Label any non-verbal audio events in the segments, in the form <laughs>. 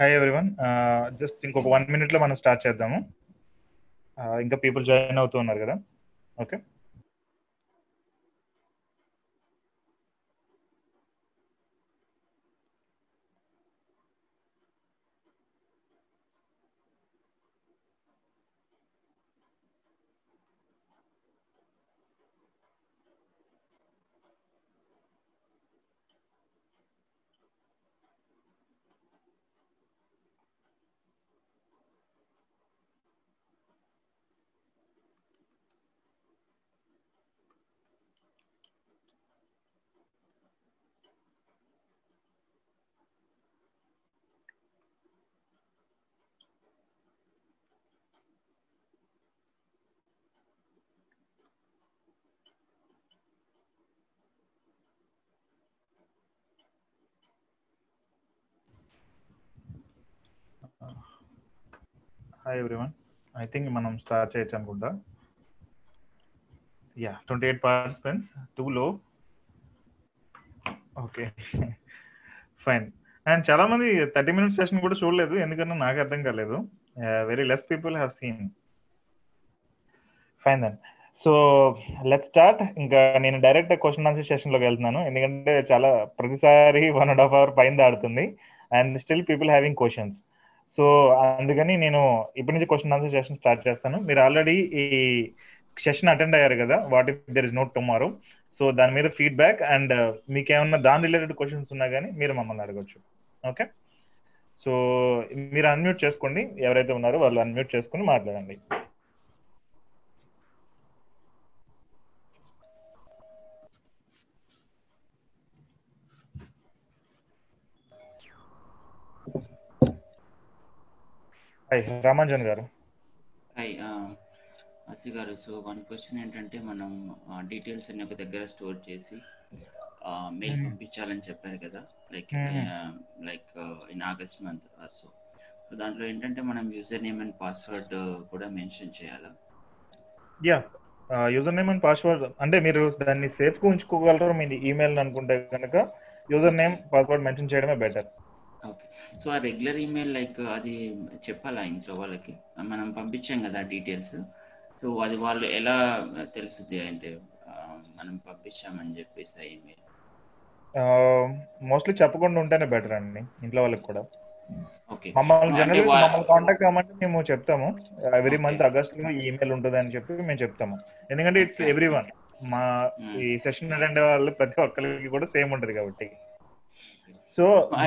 Hi everyone just ఇంకొక one మినిట్లో మనం స్టార్ట్ చేద్దాము. Uh, ఇంకా పీపుల్ జాయిన్ అవుతూ ఉన్నారు కదా. Okay hi everyone I think మనం స్టార్ట్ చేయొచ్చు అనుకుంటా. Yeah twenty eight participants too లో ఓకే ఫైన్ అండ్ చాలా మంది థర్టీ మినిట్స్ సెషన్ కూడా చూడలేదు ఎందుకంటే నాకు అర్థం కాలేదు. Very less people have seen fine then so let start ఇంకా నేను డైరెక్ట్ క్వశ్చన్ ఆన్సర్ సెషన్లోకి వెళ్తున్నాను. ఎందుకంటే చాలా ప్రతిసారి వన్ అండ్ హాఫ్ అవర్ పైన దాడుతుంది and still people having questions so అందుకని నేను ఇప్పటి నుంచి క్వశ్చన్ ఆన్సర్ సెషన్ స్టార్ట్ చేస్తాను. మీరు ఆల్రెడీ ఈ సెషన్ అటెండ్ అయ్యారు కదా? What if there is not tomorrow so దాని మీద ఫీడ్బ్యాక్ అండ్ మీకు ఏమన్నా దాని రిలేటెడ్ క్వశ్చన్స్ ఉన్నా కానీ మీరు మమ్మల్ని అడగచ్చు. ఓకే సో మీరు అన్మ్యూట్ చేసుకోండి. ఎవరైతే ఉన్నారో వాళ్ళు అన్మ్యూట్ చేసుకుని మాట్లాడండి. హాయ్ రామాంజన్ గారు. హాయ్ అసి గారు. సో వన్ క్వశ్చన్ ఏంటంటే మనం డీటెయిల్స్ అన్ని ఒక దగ్గర స్టోర్ చేసి మెయిల్ పంపించాలని చెప్పారు కదా. Like like in August month so so దాంట్లో ఏంటంటే మనం యూజర్ నేమ్ అండ్ పాస్వర్డ్ కూడా మెన్షన్ చేయాలా? Yeah user name and password అంటే మీరు దాన్ని సేఫ్గా ఉంచుకోగలరు? మీ ఈమెయిల్ అనుకుంటే కనుక యూజర్ నేమ్ పాస్వర్డ్ మెన్షన్ చేయడమే బెటర్ ఓకే సో ఆ రెగ్యులర్ ఈమెయిల్ లైక్ అది చెప్పాలా ఇంట్లో వాళ్ళకి మనం పంపించాం కదా డీటెయిల్స్ సో అది వాళ్ళు ఎలా తెలుస్తుంది అంటే మనం పంపించామని చెప్పేసి ఆ ఈమెయిల్ మోస్ట్లీ చెప్పకుండా ఉంటేనే బెటర్ అండి ఇంట్లో వాళ్ళకి కూడా. మమ్మల్ని జనరల్ మమ్మల్ని కాంటాక్ట్ అవ్వమంటే మేము చెప్తాము. ఎవ్రీ మంత్ ఆగస్ట్లో ఈమెయిల్ ఉంటుంది అని చెప్పి మేము చెప్తాము. ఎందుకంటే ఇట్స్ ఎవ్రీ వన్ మా ఈ సెషన్ అటెండ్ వాళ్ళు ప్రతి ఒక్కరికి కూడా సేమ్ ఉంటది కాబట్టి. సో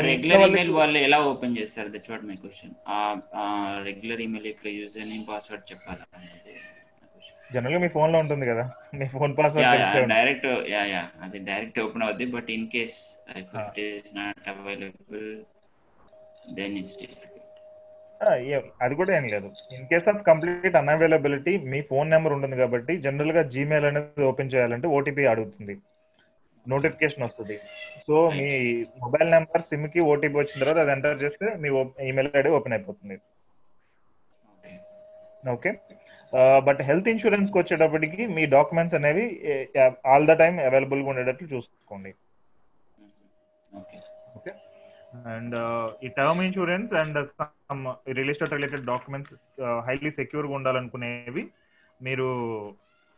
రెగ్యులర్ ఈమెయిల్ వాళ్ళు ఎలా ఓపెన్ చేస్తారు? దట్స్ వాట్ మై క్వశ్చన్ ఆ రెగ్యులర్ ఈమెయిల్ యొక్క యూజర్ నేమ్ పాస్వర్డ్ చెప్పాలా? జనరల్గా మీ ఫోన్లో ఉంటుంది కదా. మీ phone password direct yeah yeah అది డైరెక్ట్ ఓపెన్ అవుద్ది. But in case if it is not available then it's అది కూడా ఏం లేదు. In case of complete unavailability me phone number ఉంటుంది కాబట్టి జనరల్గా జీమెయిల్ అనేది ఓపెన్ చేయాలంటే ఓటీపీ అడుగుతుంది. నోటిఫికేషన్ వస్తుంది. సో మీ మొబైల్ నెంబర్ సిమ్కి ఓటీపీ వచ్చిన తర్వాత అది ఎంటర్ చేస్తే మీ ఈమెయిల్ ఐడి ఓపెన్ అయిపోతుంది. ఓకే? బట్ హెల్త్ ఇన్సూరెన్స్కి వచ్చేటప్పటికి మీ డాక్యుమెంట్స్ అనేవి ఆల్ ద టైమ్ అవైలబుల్గా ఉండేటట్లు చూసుకోండి. ఓకే. ఓకే? అండ్ ఈ term insurance and some real estate related documents highly సెక్యూర్గా ఉండాలనుకునేవి మీరు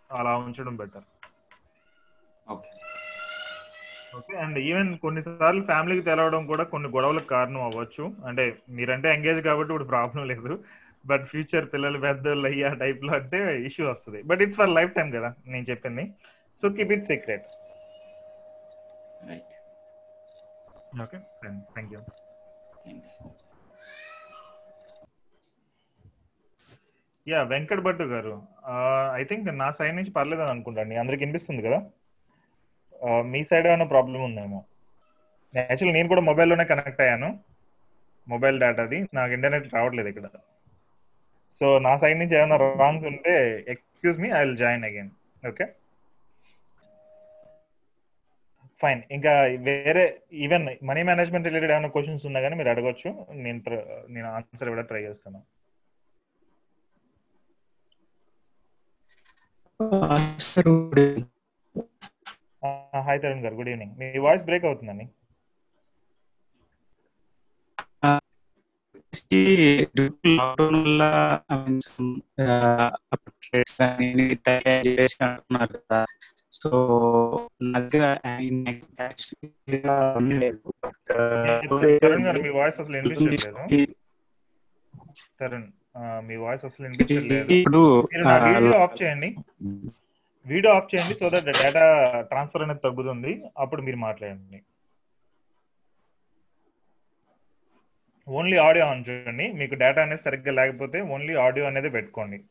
అలా ఉంచడం better. Okay. Okay and even కొన్నిసార్లు ఫ్యామిలీకి తెలవడం కూడా కొన్ని గొడవలకు కారణం అవ్వచ్చు. అంటే మీరంటే ఎంగేజ్ కాబట్టి ఇప్పుడు ప్రాబ్లం లేదు. బట్ ఫ్యూచర్ పిల్లలు పెద్దోళ్ళు అయ్యి టైప్లో అంటే ఇష్యూ వస్తుంది. But it's for life time కదా నేను చెప్పింది. So keep it secret. Right. Okay thank you. Yeah Venkat Bhattu గారు ఐ థింక్ నా సైడ్ నుంచి పర్లేదు అని అనుకుంటాండి అందరికి వినిపిస్తుంది కదా? మీ సైడ్ ఏమైనా ప్రాబ్లం ఉందేమో? యాక్చువల్లీ నేను కూడా మొబైల్లోనే కనెక్ట్ అయ్యాను. మొబైల్ డేటాది నాకు ఇంటర్నెట్ రావట్లేదు ఇక్కడ. సో నా సైడ్ నుంచి ఏమైనా రాంగ్స్ ఉంటే excuse me I will join again okay fine ఇంకా వేరే ఈవెన్ మనీ మేనేజ్మెంట్ రిలేటెడ్ ఏమైనా క్వశ్చన్స్ ఉన్నా కానీ మీరు అడగొచ్చు. నేను నేను ఆన్సర్ ఇవ్వడం ట్రై చేస్తాను. హాయ్ తరుణ్ గారు గుడ్ ఈవినింగ్. మీ వాయిస్ బ్రేక్ అవుతుందండి లాక్డౌన్ వల్ల అంటున్నారు కదా. సో నా దగ్గర మీ వాయిస్ అసలు తరుణ్ మీ వాయిస్ అసలు ఆఫ్ చేయండి. వీడియో ఆఫ్ చేయండి సో దట్ డేటా ట్రాన్స్ఫర్ అనేది తగ్గుతుంది. అప్పుడు మీరు మాట్లాడండి. ఓన్లీ ఆడియో ఆన్ చూడండి. మీకు డేటా అనేది సరిగ్గా లేకపోతే ఓన్లీ ఆడియో అనేది పెట్టుకోండి.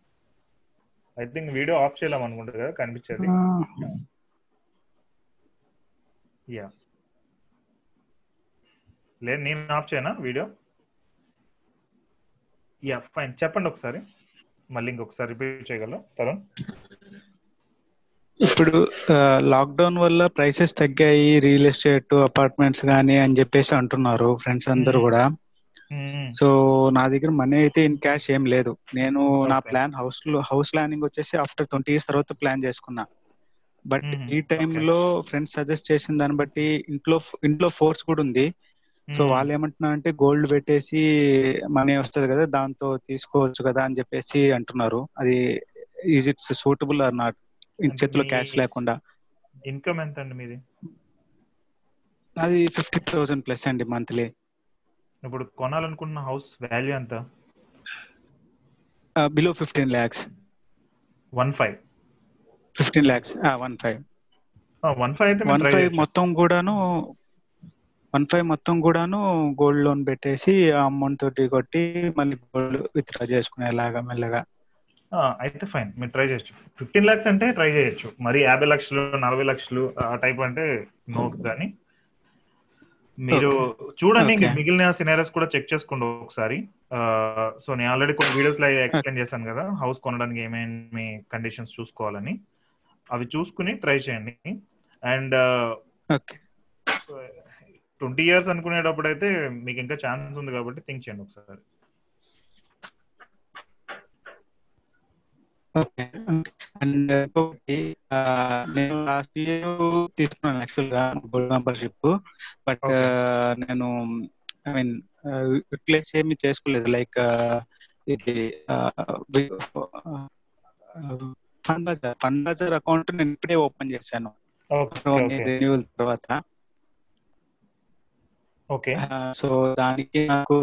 ఐ థింక్ వీడియో ఆఫ్ చేయలేం అనుకుంటుంది కదా కనిపించేది. యా. లేదు నేను ఆఫ్ చేయనా వీడియో? Yeah fine. చెప్పండి ఒకసారి. మళ్ళీ ఇంకొకసారి రిపీట్ చేయగలరు? తరుణ్? ఇప్పుడు లాక్డౌన్ వల్ల ప్రైసెస్ తగ్గాయి రియల్ ఎస్టేట్ అపార్ట్మెంట్స్ కానీ అని చెప్పేసి అంటున్నారు ఫ్రెండ్స్ అందరూ. కూడా. సో నా దగ్గర మనీ అయితే ఇన్ క్యాష్ ఏం లేదు నేను నా. ప్లాన్ హౌస్ హౌస్ ప్లానింగ్ వచ్చేసి ఆఫ్టర్ ట్వంటీ ఇయర్స్ తర్వాత ప్లాన్ చేసుకున్నా బట్. ఈ టైంలో ఫ్రెండ్స్ సజెస్ట్ చేసిన దాన్ని బట్టి ఇంట్లో ఇంట్లో ఫోర్స్ కూడా ఉంది సో. వాళ్ళు ఏమంటున్నారంటే గోల్డ్ పెట్టేసి మనీ వస్తుంది కదా దాంతో తీసుకోవచ్చు కదా అని చెప్పేసి అంటున్నారు అది is it's suitable or not అంటే చేతిలో క్యాష్ లేకుండా. ఇన్కమ్ ఎంత అండి మీది? అది ఫిఫ్టీ థౌసండ్ ప్లస్ అండి మంత్లీ ఇప్పుడు కొనాలనుకున్న హౌస్ వాల్యూ ఎంత? Below fifteen lakhs one five fifteen lakhs one five one five one five మొత్తం కూడాను వన్ ఫైవ్ మొత్తం కూడాను గోల్డ్ లోన్ పెట్టేసి ఆ అమౌంట్ తోటి కొట్టి మళ్ళీ గోల్డ్ విత్డ్రా చేసుకునేలాగా మెల్లగా. అయితే ఫైన్ మీరు ట్రై చేయొచ్చు. ఫిఫ్టీన్ లాక్స్ అంటే ట్రై చేయొచ్చు. మరి యాభై లక్షలు నలభై లక్షలు ఆ టైప్ అంటే నో కానీ మీరు చూడండి. మిగిలిన సినారీస్ కూడా చెక్ చేసుకోండి ఒకసారి. సో నేను ఆల్రెడీ కొన్ని వీడియోస్లో ఎక్స్ప్లెయిన్ చేశాను కదా హౌస్ కొనడానికి ఏమేమి కండిషన్స్ చూసుకోవాలని. అవి చూసుకుని ట్రై చేయండి. అండ్ ట్వంటీ ఇయర్స్ అనుకునేటప్పుడు అయితే మీకు ఇంకా ఛాన్స్ ఉంది కాబట్టి థింక్ చేయండి ఒకసారి. అండ్ ఇంకొకటి ఆ, నేను లాస్ట్ ఇయర్ తీసుకున్నాను యాక్చువల్గా గోల్డ్ మెంబర్షిప్ బట్. నేను ఐ మీన్ యూటిలైజ్ ఏమి చేసుకోలేదు. లైక్ ఇది fund bazaar fund bazaar account నేను ఇప్పుడే ఓపెన్ చేశాను. రెన్యూవల్ తర్వాత. ఓకే. సో దానికి నాకు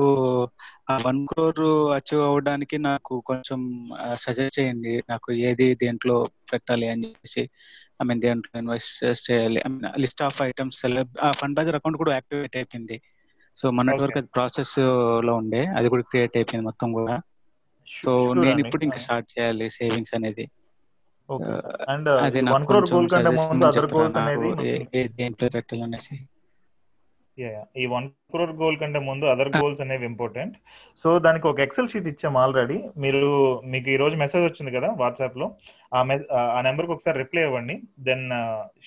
ఆ వన్ క్రోర్ అచీవ్ అవ్వడానికి నాకు కొంచెం సజెస్ట్ చేయండి. నాకు ఏది దేంట్లో పెట్టాలి అని చెప్పేసి ఐ మీన్ దేంట్లో ఇన్వెస్ట్ చేయాలి. I mean list of items ఆ ఫండ్ బజార్ అకౌంట్ కూడా యాక్టివేట్ అయిపోయింది. సో మొన్నటి వరకు అది ప్రాసెస్లో ఉండే అది కూడా క్రియేట్ అయిపోయింది మొత్తం కూడా. సో నేను ఇప్పుడు ఇంకా స్టార్ట్ చేయాలి సేవింగ్స్ అనేది. ఓకే. అండ్ అది వన్ నాకు కొంచెం గోల్ కంటే సజెషన్ ముందు అదర్ చెప్పరా దేంట్లో పెట్టాలనేసి. ఈ వన్ క్రోర్ గోల్ కంటే ముందు అదర్ గోల్స్ అనేవి ఇంపార్టెంట్ సో దానికి ఒక ఎక్సెల్ షీట్ ఇచ్చాం ఆల్రెడీ మీరు మీకు ఈ రోజు మెసేజ్ వచ్చింది కదా వాట్సాప్లో. ఆ మెస్ ఆ నెంబర్కి ఒకసారి రిప్లై ఇవ్వండి then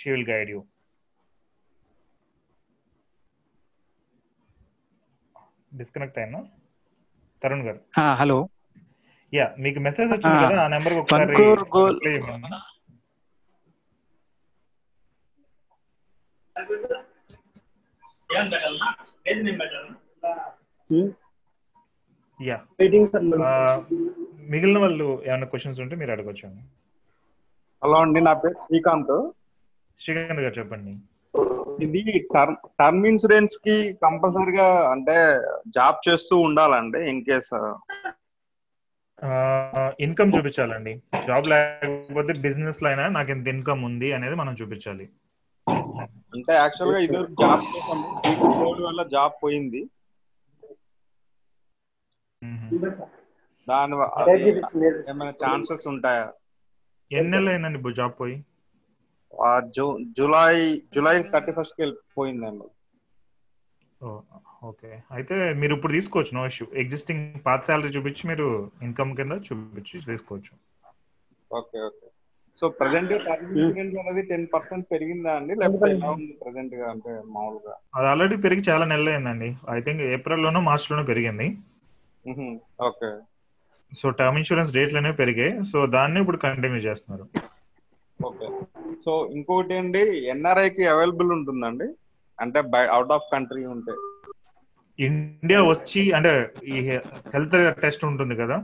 she will guide you disconnect అయినా తరుణ్ గారు. హలో యా మీకు మెసేజ్ వచ్చింది Ah, కదా ఆ నెంబర్ వన్ యా మిగిలిన వాళ్ళు ఏమైనా క్వశ్చన్స్ ఉంటే మీరు అడగొచ్చు హలో అండి నా పేరు శ్రీకాంత్. శ్రీకాంత్ గారు చెప్పండి. ఇది టర్మ్ టర్మ్ ఇన్సూరెన్స్కి కంపల్సరిగా అంటే జాబ్ చేస్తూ ఉండాలండి ఇన్ కేస్. ఇన్కమ్ చూపించాలండి. జాబ్ లేకపోతే బిజినెస్లో అయినా నాకు ఇంత ఇన్కమ్ ఉంది అనేది మనం చూపించాలి. అంటే యాక్చువల్గా ఇది జాబ్ చేసాము కోవిడ్ వల్ల జాబ్ పోయింది. దాని వ- అది ఏమైనా ఛాన్సెస్ ఉంటాయా? ఎన్ని నెలలు అయిందండి జాబ్ పోయి? జూలై జూలై థర్టీ ఫస్ట్కి పోయిందండి ఓకే. అయితే మీరు ఇప్పుడు తీసుకోవచ్చు నో ఇష్యూ ఎగ్జిస్టింగ్ పాత శాలరీ చూపించి మీరు ఇన్కమ్ కింద చూపించి తీసుకోవచ్చు. Okay okay. So present term insurance అనేది టెన్ పర్సెంట్ పెరిగిందా అండి? లేకపోతే ఎలా ఉంది గా అంటే మామూలుగా? అది ఆల్రెడీ పెరిగి చాలా నెలలు అయిందండి ఐ థింక్ ఏప్రిల్ లోనో మార్చ్ లోనో పెరిగింది ఓకే. సో టర్మ్ ఇన్సూరెన్స్ రేట్లు అనేవి పెరిగాయి సో దాన్ని ఇప్పుడు కంటిన్యూ చేస్తున్నారు. ఓకే. సో ఇంకోటి అండి ఎన్ఆర్ఐ కి అవైలబుల్ ఉంటుందండి? అంటే అవుట్ ఆఫ్ కంట్రీ ఉంటే. ఇండియా వచ్చి అంటే ఈ హెల్త్ టెస్ట్ ఉంటుంది కదా?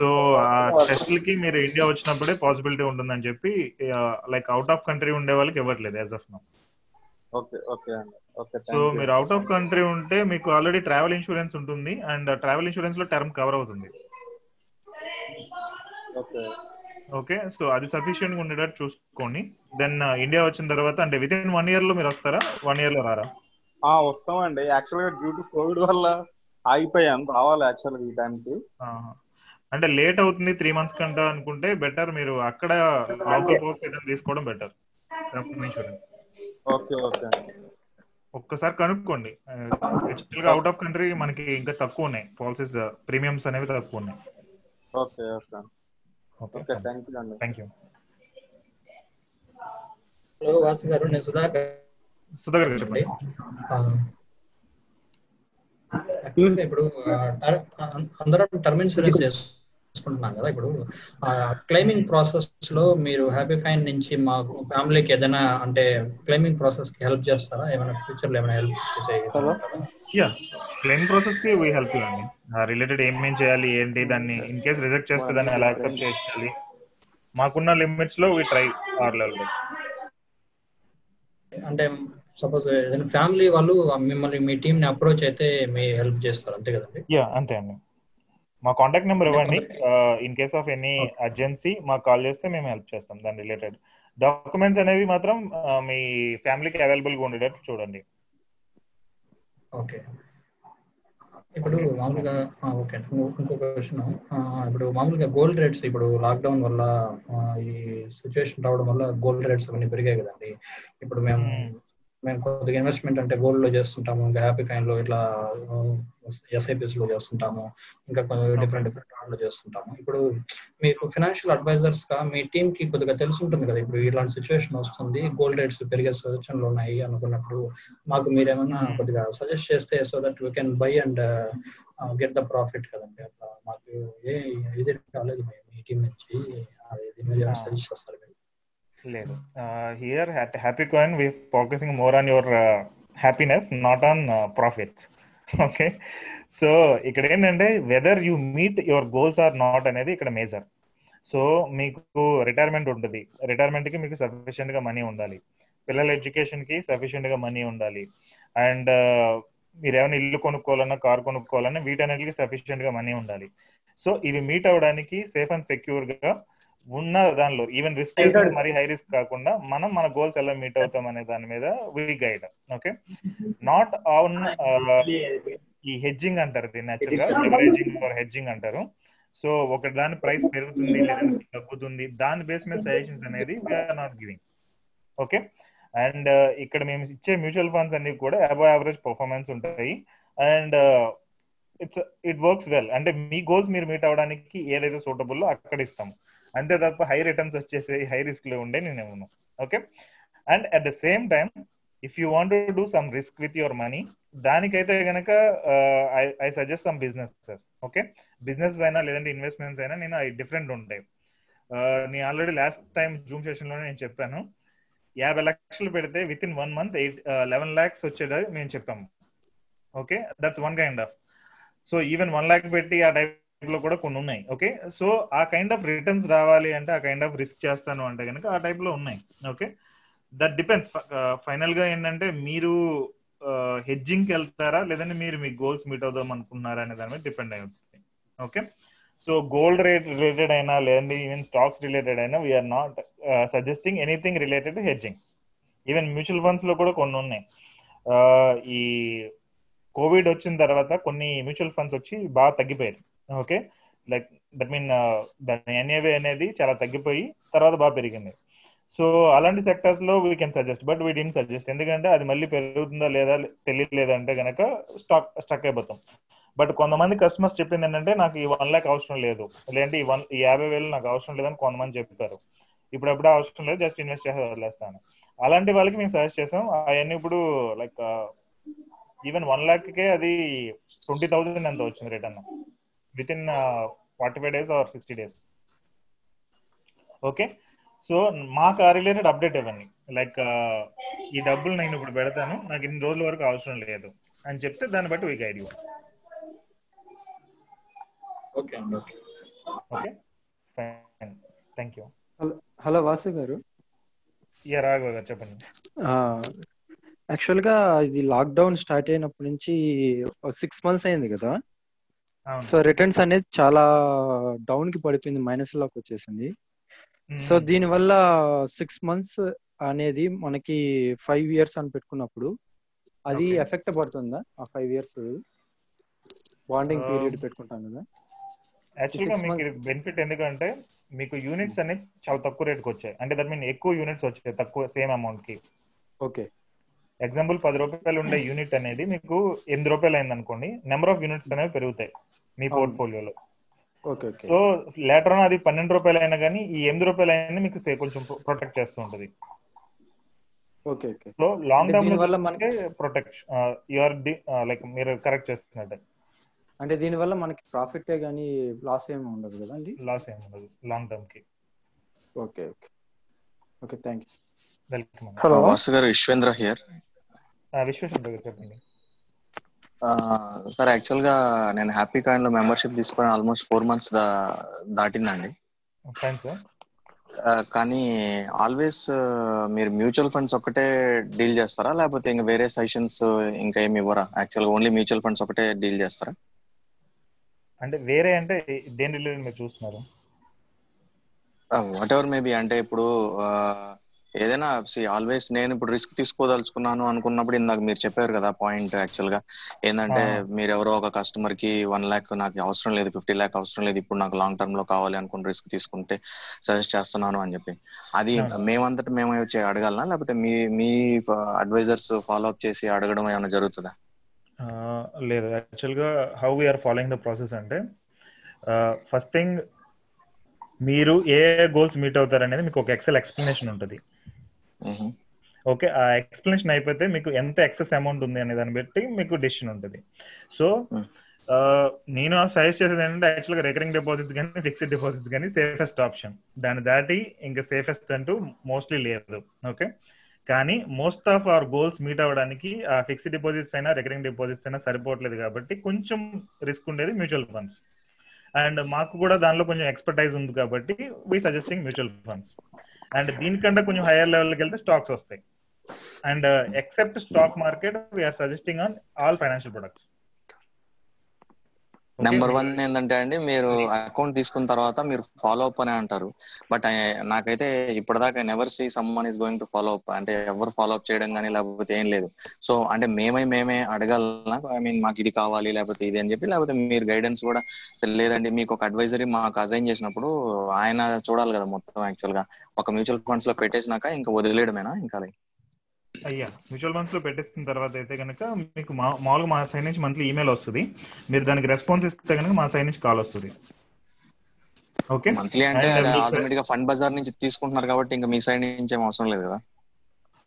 సో ఆ టెస్ట్లకి మీరు ఇండియా వచ్చినప్పుడే పాసిబిలిటీ ఉంటుందని చెప్పి లైక్ అవుట్ ఆఫ్ కంట్రీ ఉండే వాళ్ళకి ఇవ్వట్లేదు as of now okay okay అండి. సో మీరు అవుట్ ఆఫ్ కంట్రీ ఉంటే మీకు ఆల్రెడీ ట్రావెల్ ఇన్సూరెన్స్ ఉంటుంది అండ్ ట్రావెల్ ఇన్సూరెన్స్లో టర్మ్ కవర్ అవుతుంది. ఓకే. ఓకే సో అది సఫిషియెంట్గా ఉండేటట్టు చూసుకోండి దెన్ ఇండియా వచ్చిన తర్వాత అంటే విత్ ఇన్ వన్ ఇయర్లో మీరు వస్తారా? వన్ ఇయర్లో రారా? ఆ వస్తామండి. యాక్చువల్గా డ్యూ టు కోవిడ్ వల్ల ఆగిపోయాను రావాలి యాక్చువల్గా ఈ టైంకి. అంటే లేట్ అవుతుంది త్రీ మంత్స్ కంట అనుకుంటే బెటర్ మీరు అక్కడ లోకల్ కోర్స్ ఏదైనా తీసుకోవడం బెటర్. ఇన్సూరెన్స్ ఓకే ఓకే ఒక్కసారి కనుక్కోండి. యాక్చువల్గా అవుట్ ఆఫ్ కంట్రీ మనకి ఇంకా తక్కువ ఉన్నాయి. పాలసీస్ ప్రీమియమ్స్ అనేవి తక్కువ ఉన్నాయి. Okay okay okay okay thank you అండి థ్యాంక్ యూ హలో వాసు గారు నేను సుధాకర్. సుధాకర్ గారు చెప్పండి. ఇప్పుడు అందరం టర్మ్ ఇన్సూరెన్స్ చేసుకుంటున్నాం కదా. ఇప్పుడు క్లైమింగ్ ప్రాసెస్లో మీరు హ్యాపీ ఫైన్ నుంచి మా ఫ్యామిలీకి ఏదైనా అంటే క్లైమింగ్ ప్రాసెస్కి హెల్ప్ చేస్తారా? ఏమైనా ఫ్యూచర్లో ఏమైనా హెల్ప్ చేయగలరా యా క్లెయిమ్ ప్రాసెస్కి వీ హెల్ప్ అండి రిలేటెడ్ ఏమేం చేయాలి ఏంటి దాన్ని ఇన్ కేస్ రిజెక్ట్ చేస్తే దాన్ని ఎలా యాక్సెప్ట్ చేయాలి. మాకున్న లిమిట్స్లో వీ ట్రై ఆర్ లెవెల్ అంటే సపోజ్ ఏదైనా ఫ్యామిలీ వాళ్ళు మిమ్మల్ని మీ టీమ్ని అప్రోచ్ అయితే మీ హెల్ప్ చేస్తారు అంతే కదండి? యా అంతే అండి మా కాంటాక్ట్ నెంబర్ ఇవ్వండి. In case of any urgency మాకు కాల్ చేస్తే మేము హెల్ప్ చేస్తాం. దాని రిలేటెడ్ డాక్యుమెంట్స్ అనేవి మాత్రం ఆ, మీ ఫ్యామిలీకి అవైలబుల్గా ఉండేటట్టు చూడండి. ఓకే ఇప్పుడు మామూలుగా ఓకే ఇంకో క్వశ్చన్ ఇప్పుడు మామూలుగా గోల్డ్ రేట్స్ ఇప్పుడు లాక్డౌన్ వల్ల ఈ సిచ్యువేషన్ రావడం వల్ల గోల్డ్ రేట్స్ అవన్నీ పెరిగాయి కదండి. ఇప్పుడు మేము మేము కొద్దిగా ఇన్వెస్ట్మెంట్ అంటే గోల్డ్లో చేస్తుంటాము ఇంకా హ్యాపీ కాయిన్లో ఇట్లా ఎస్ఐపిస్లో చేస్తుంటాము ఇంకా డిఫరెంట్ డిఫరెంట్లో చేస్తుంటాము. ఇప్పుడు మీకు ఫినాన్షియల్ అడ్వైజర్స్గా మీ టీమ్కి కొద్దిగా తెలిసి ఉంటుంది కదా ఇప్పుడు ఇలాంటి సిచ్యువేషన్ వస్తుంది గోల్డ్ రేట్స్ పెరిగే సూచనలు ఉన్నాయి అనుకున్నప్పుడు మాకు మీరేమన్నా కొద్దిగా సజెస్ట్ చేస్తే so that we can buy and get the profit కదండి. అట్లా మాకు ఏ ఇది కాలేదు మీ- టీం నుంచి సజెస్ట్ చేస్తారు మీరు లేదు. Here at Happy Coin we focusing more on your happiness not on profits okay so ఇక్కడ ఏంటంటే whether you meet your goals or not అనేది ఇక్కడ మేజర్ సో మీకు రిటైర్మెంట్ ఉంటుంది. రిటైర్మెంట్కి మీకు సఫిషియెంట్గా మనీ ఉండాలి. పిల్లల ఎడ్యుకేషన్కి సఫిషియెంట్గా మనీ ఉండాలి. అండ్ uh, మీరు ఏమైనా ఇల్లు కొనుక్కోవాలన్నా కార్ కొనుక్కోవాలన్నా వీటన్నిటికి సఫిషియెంట్గా మనీ ఉండాలి. సో ఇవి మీట్ అవడానికి సేఫ్ అండ్ సెక్యూర్గా ఉన్న దానిలో ఈవెన్ రిస్క్ మరి హై రిస్క్ కాకుండా మనం మన గోల్స్ ఎలా మీట్ అవుతాం అనే దాని మీద we guide okay not on ఈ హెడ్జింగ్ అంటారు దీన్ని లివరేజింగ్ ఫర్ హెడ్జింగ్ అంటారు. సో ఒక దాని ప్రైస్ పెరుగుతుంది తగ్గుతుంది దాని బేస్ మీద సజెషన్స్ అనేది we're not giving okay and ఇక్కడ మేము ఇచ్చే మ్యూచువల్ ఫండ్స్ అన్ని కూడా అబౌవ్ యావరేజ్ పర్ఫార్మెన్స్ ఉంటాయి. And it's it works well అంటే మీ గోల్స్ మీరు మీట్ అవడానికి ఏదైతే సూటబుల్లో అక్కడ ఇస్తాము. అంతే తప్ప హై రిటర్న్స్ వచ్చేసి హై రిస్క్లో ఉండే నేను ఇవ్వను okay and at the same time if you want to do some risk with your money దానికైతే కనుక I suggest some businesses okay business అయినా లేదంటే ఇన్వెస్ట్మెంట్స్ అయినా నేను అవి డిఫరెంట్ ఉంటాయి. నేను ఆల్రెడీ లాస్ట్ టైం జూమ్ సెషన్లోనే నేను చెప్పాను. యాభై లక్షలు పెడితే within one month eight eleven lakhs వచ్చేది మేము చెప్పాము. Okay that's one kind of so even one lakh పెట్టి ఆ టైప్ లో కూడా కొన్ని ఉన్నాయి. ఓకే? సో ఆ కైండ్ ఆఫ్ రిటర్న్స్ రావాలి అంటే ఆ కైండ్ ఆఫ్ రిస్క్ చేస్తాను అంటే కనుక ఆ టైప్లో ఉన్నాయి. ఓకే? దట్ డిపెండ్స్ ఫైనల్గా ఏంటంటే మీరు uh, హెడ్జింగ్కి వెళ్తారా? లేదంటే మీరు మీ గోల్స్ మీట్ అవుదాం అనుకున్నారా అనే దాని మీద డిపెండ్ అయి ఉంటుంది. Okay? So gold rate related అయినా లేదంటే ఈవెన్ స్టాక్స్ రిలేటెడ్ అయినా we're not suggesting anything related hedging even mutual ఫండ్స్లో కూడా కొన్ని ఉన్నాయి. Uh, ఈ కోవిడ్ వచ్చిన తర్వాత కొన్ని మ్యూచువల్ ఫండ్స్ వచ్చి బాగా తగ్గిపోయాయి. ఓకే. లైక్ దట్ మీన్ దాని ఎన్ఏవి అనేది చాలా తగ్గిపోయి తర్వాత బాగా పెరిగింది. సో అలాంటి సెక్టర్స్లో we can suggest but we D suggest ఎందుకంటే అది మళ్ళీ పెరుగుతుందా లేదా తెలియలేదంటే కనుక స్టాక్ స్టక్ అయిపోతాం. బట్ కొంతమంది కస్టమర్స్ చెప్పింది ఏంటంటే నాకు ఈ వన్ ల్యాక్ అవసరం లేదు. లేదంటే ఈ వన్ ఈ యాభై వేలు నాకు అవసరం లేదని కొంతమంది చెప్తారు ఇప్పుడు ఎప్పుడూ అవసరం లేదు జస్ట్ ఇన్వెస్ట్ చేసి వదిలేస్తాను. అలాంటి వాళ్ళకి మేము సజెస్ట్ చేసాం. అవన్నీ ఇప్పుడు లైక్ ఈవెన్ వన్ ల్యాక్కే అది ట్వంటీ థౌసండ్ ఎంత వచ్చింది return? Within forty five days or sixty days okay so మాకు ఆ రిలేటెడ్ అప్డేట్ ఇవ్వండి. లైక్ ఈ డబ్బులు నేను ఇప్పుడు పెడతాను. నాకు ఇన్ని రోజుల వరకు అవసరం లేదు అని చెప్తే దాన్ని బట్టి వీ గైడ్ యూ ఓకే అండి okay okay thank you hello Vasu గారు. ఇయా రాఘవ గారు చెప్పండి. యాక్చువల్గా ఇది లాక్డౌన్ స్టార్ట్ అయినప్పటి నుంచి సిక్స్ మంత్స్ అయింది కదా? సో రిటర్న్స్ అనేది చాలా డౌన్కి పడిపోయింది మైనస్లోకి వచ్చేసింది. సో దీనివల్ల సిక్స్ మంత్స్ అనేది మనకి ఫైవ్ ఇయర్స్ అని పెట్టుకున్నప్పుడు అది. ఎఫెక్ట్ పడుతుందా? ఆ ఫైవ్ ఇయర్స్ బాండింగ్ పీరియడ్ పెట్టుకుంటాం కదా. యాక్చువల్గా six మీకు months- బెనిఫిట్ ఎందుకంటే మీకు యూనిట్స్ అనేవి చాలా తక్కువ రేట్కి వచ్చాయి అంటే దట్ మీన్ ఎక్కువ యూనిట్స్ వచ్చాయి తక్కువ సేమ్ అమౌంట్కి ఓకే. ఎగ్జాంపుల్ పది రూపాయలు ఉండే యూనిట్ అనేది మీకు ఎనిమిది రూపాయలు అయింది అనుకోండి నెంబర్ ఆఫ్ యూనిట్స్ అనేవి పెరుగుతాయి మీ. పోర్ట్ఫోలియోలో సో లేటర్ అది పన్నెండు రూపాయలు అయినా కానీ ఈ ఎనిమిది రూపాయలు అయినా మీకు కొంచెం ప్రొటెక్ట్ చేస్తూ ఉంటుంది. Okay okay. So long term దీనివల్ల మనకి ప్రొటెక్ట్ యూఆర్ లైక్ మీరు కరెక్ట్ చేస్తున్నట్టు. అంటే దీనివల్ల మనకి ప్రాఫిట్ కానీ లాస్ ఏమి ఉండదు కదా అండి లాస్ ఏమి ఉండదు long టర్మ్కి. Okay okay. Okay thank you welcome hello. Vasu గారు విశ్వేంద్ర హియర్. విశ్వేశ్వర గారు చెప్పండి. సార్ యాక్చువల్గా నేను హ్యాపీ కాయిన్లో మెంబర్షిప్ తీసుకొని ఆల్మోస్ట్ ఫోర్ మంత్స్ దాటిందండి. కానీ ఆల్వేస్ మీరు మ్యూచువల్ ఫండ్స్ ఒకటే డీల్ చేస్తారా? లేకపోతే ఇంకా వేరే సెషన్స్ ఇంకా ఏమి ఇవ్వరా? యాక్చువల్ ఓన్లీ మ్యూచువల్ ఫండ్స్ ఒకటే డీల్ చేస్తారా? అంటే వేరే అంటే దేని రిలేటెడ్ మీరు చూస్తున్నారు? వాట్ ఎవర్ మేబీ అంటే ఇప్పుడు ఆ, ఏదైనా ఆల్వేస్ నేను ఇప్పుడు రిస్క్ తీసుకోదలుచుకున్నాను అనుకున్నప్పుడు ఇందాక మీరు చెప్పారు కదా పాయింట్ యాక్చువల్గా ఏంటంటే. మీరు ఎవరో ఒక కస్టమర్కి వన్ ల్యాక్ నాకు అవసరం లేదు ఫిఫ్టీ ల్యాక్ అవసరం లేదు ఇప్పుడు నాకు లాంగ్ టర్మ్లో కావాలి అనుకుని రిస్క్ తీసుకుంటే సజెస్ట్ చేస్తున్నాను అని చెప్పి అది. మేమంతటా మేము వచ్చి అడగాలనా లేకపోతే మీ మీ అడ్వైజర్స్ ఫాలో అప్ చేసి అడగడం ఏమైనా జరుగుతుందా లేదు యాక్చువల్గా how we're following the process అంటే ఫస్ట్ థింగ్ మీరు ఏ గోల్స్ మీట్ అవుతారు అనేది మీకు ఒక ఎక్సెల్ ఎక్స్ప్లెనేషన్ ఉంటుంది. ఓకే ఆ ఎక్స్ప్లెనేషన్ అయిపోతే మీకు ఎంత ఎక్సెస్ అమౌంట్ ఉంది అనే దాన్ని బట్టి మీకు డెసిషన్ ఉంటుంది. సో. నేను సజెస్ట్ చేసేది ఏంటంటే యాక్చువల్గా రికరింగ్ డిపాజిట్స్ కానీ ఫిక్స్డ్ డిపాజిట్స్ కానీ సేఫెస్ట్ ఆప్షన్. దాన్ని దాటి ఇంకా సేఫెస్ట్ అంటూ మోస్ట్లీ లేదు. ఓకే? కానీ most of our goals meet అవ్వడానికి ఆ ఫిక్స్డ్ డిపాజిట్స్ అయినా రికరింగ్ డిపాజిట్స్ అయినా సరిపోవట్లేదు కాబట్టి కొంచెం రిస్క్ ఉండేది మ్యూచువల్ ఫండ్స్. అండ్ మాకు కూడా దానిలో కొంచెం ఎక్స్పర్టైజ్ ఉంది కాబట్టి we suggesting mutual funds and దీనికంటే కొంచెం హైయర్ లెవెల్కి వెళ్తే స్టాక్స్ వస్తాయి. And except stock market we're suggesting on all financial products number one ఏంటంటే అండి మీరు అకౌంట్ తీసుకున్న తర్వాత మీరు ఫాలో అప్ అని అంటారు. బట్ నాకైతే ఇప్పటిదాకా never see someone is going to follow up అంటే ఎవరు ఫాలో అప్ చేయడం కానీ లేకపోతే ఏం లేదు. సో అంటే మేమే మేమే అడగాలనా ఐ మీన్ మాకు ఇది కావాలి లేకపోతే ఇది అని చెప్పి లేకపోతే మీరు గైడెన్స్ కూడా లేదండి మీకు ఒక అడ్వైజరీ మాకు అసైన్ చేసినప్పుడు ఆయన చూడాలి కదా మొత్తం యాక్చువల్గా. ఒక మ్యూచువల్ ఫండ్స్లో పెట్టేసినాక ఇంకా వదిలేయడమేనా ఇంకా అయ్యా మ్యూచువల్ ఫండ్స్లో పెట్టేసిన తర్వాత అయితే కనుక మీకు మా- మామూలుగా మా సైడ్ నుంచి మంత్లీ ఈమెయిల్ వస్తుంది. మీరు దానికి రెస్పాన్స్ ఇస్తే కనుక మా సైడ్ నుంచి కాల్ వస్తుంది. ఓకే మంత్లీ అంటే ఆటోమేటిక్గా ఫండ్ బజార్ నుంచి తీసుకుంటున్నారు కాబట్టి ఇంకా మీ సైడ్ నుంచి ఏం అవసరం లేదు కదా?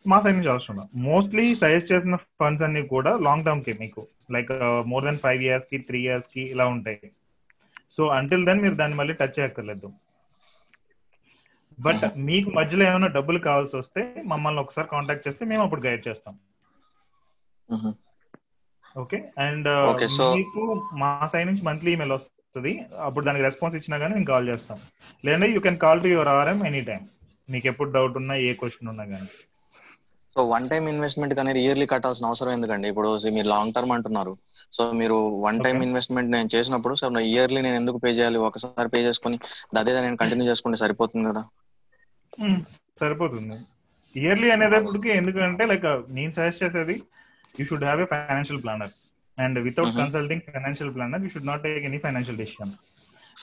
మా సైడ్ నుంచి అవసరం మోస్ట్లీ సజెస్ట్ చేసిన ఫండ్స్ అన్ని కూడా లాంగ్ టర్మ్కి మీకు. లైక్ మోర్ దెన్ ఫైవ్ ఇయర్స్కి త్రీ ఇయర్స్కి ఇలా ఉంటాయి. సో అంటిల్ దెన్ మీరు దాన్ని మళ్ళీ టచ్ చేయక్కర్లేదు. బట్ మీకు మధ్యలో ఏమైనా డబ్బులు కావాల్సి వస్తే మమ్మల్ని ఒకసారి కాంటాక్ట్ చేస్తే మేము అప్పుడు గైడ్ చేస్తాం. ఓకే అండ్ so- మీకు మా సైడ్ నుంచి మంత్లీ ఈమెయిల్ వస్తుంది. అప్పుడు దానికి రెస్పాన్స్ ఇచ్చినా కానీ మేము కాల్ చేస్తాం. లేదంటే you can call to your RM any time మీకు ఎప్పుడు డౌట్ ఉన్నా ఏ క్వశ్చన్ ఉన్నా కానీ సో వన్ టైం ఇన్వెస్ట్మెంట్ అనేది ఇయర్లీ కట్టాల్సిన అవసరం ఎందుకండి? ఇప్పుడు మీరు లాంగ్ టర్మ్ అంటున్నారు. సో మీరు వన్ టైం. ఇన్వెస్ట్మెంట్ నేను చేసినప్పుడు సో ఇయర్లీ నేను ఎందుకు పే చేయాలి? ఒకసారి పే చేసుకుని అదే నేను కంటిన్యూ చేసుకుంటే సరిపోతుంది కదా. సరిపోతుంది. ఇయర్లీ అనేటప్పటికి ఎందుకంటే లైక్ నేను సజెస్ట్ చేసేది you should have a financial planner and without. Consulting financial planner you should not take any financial decision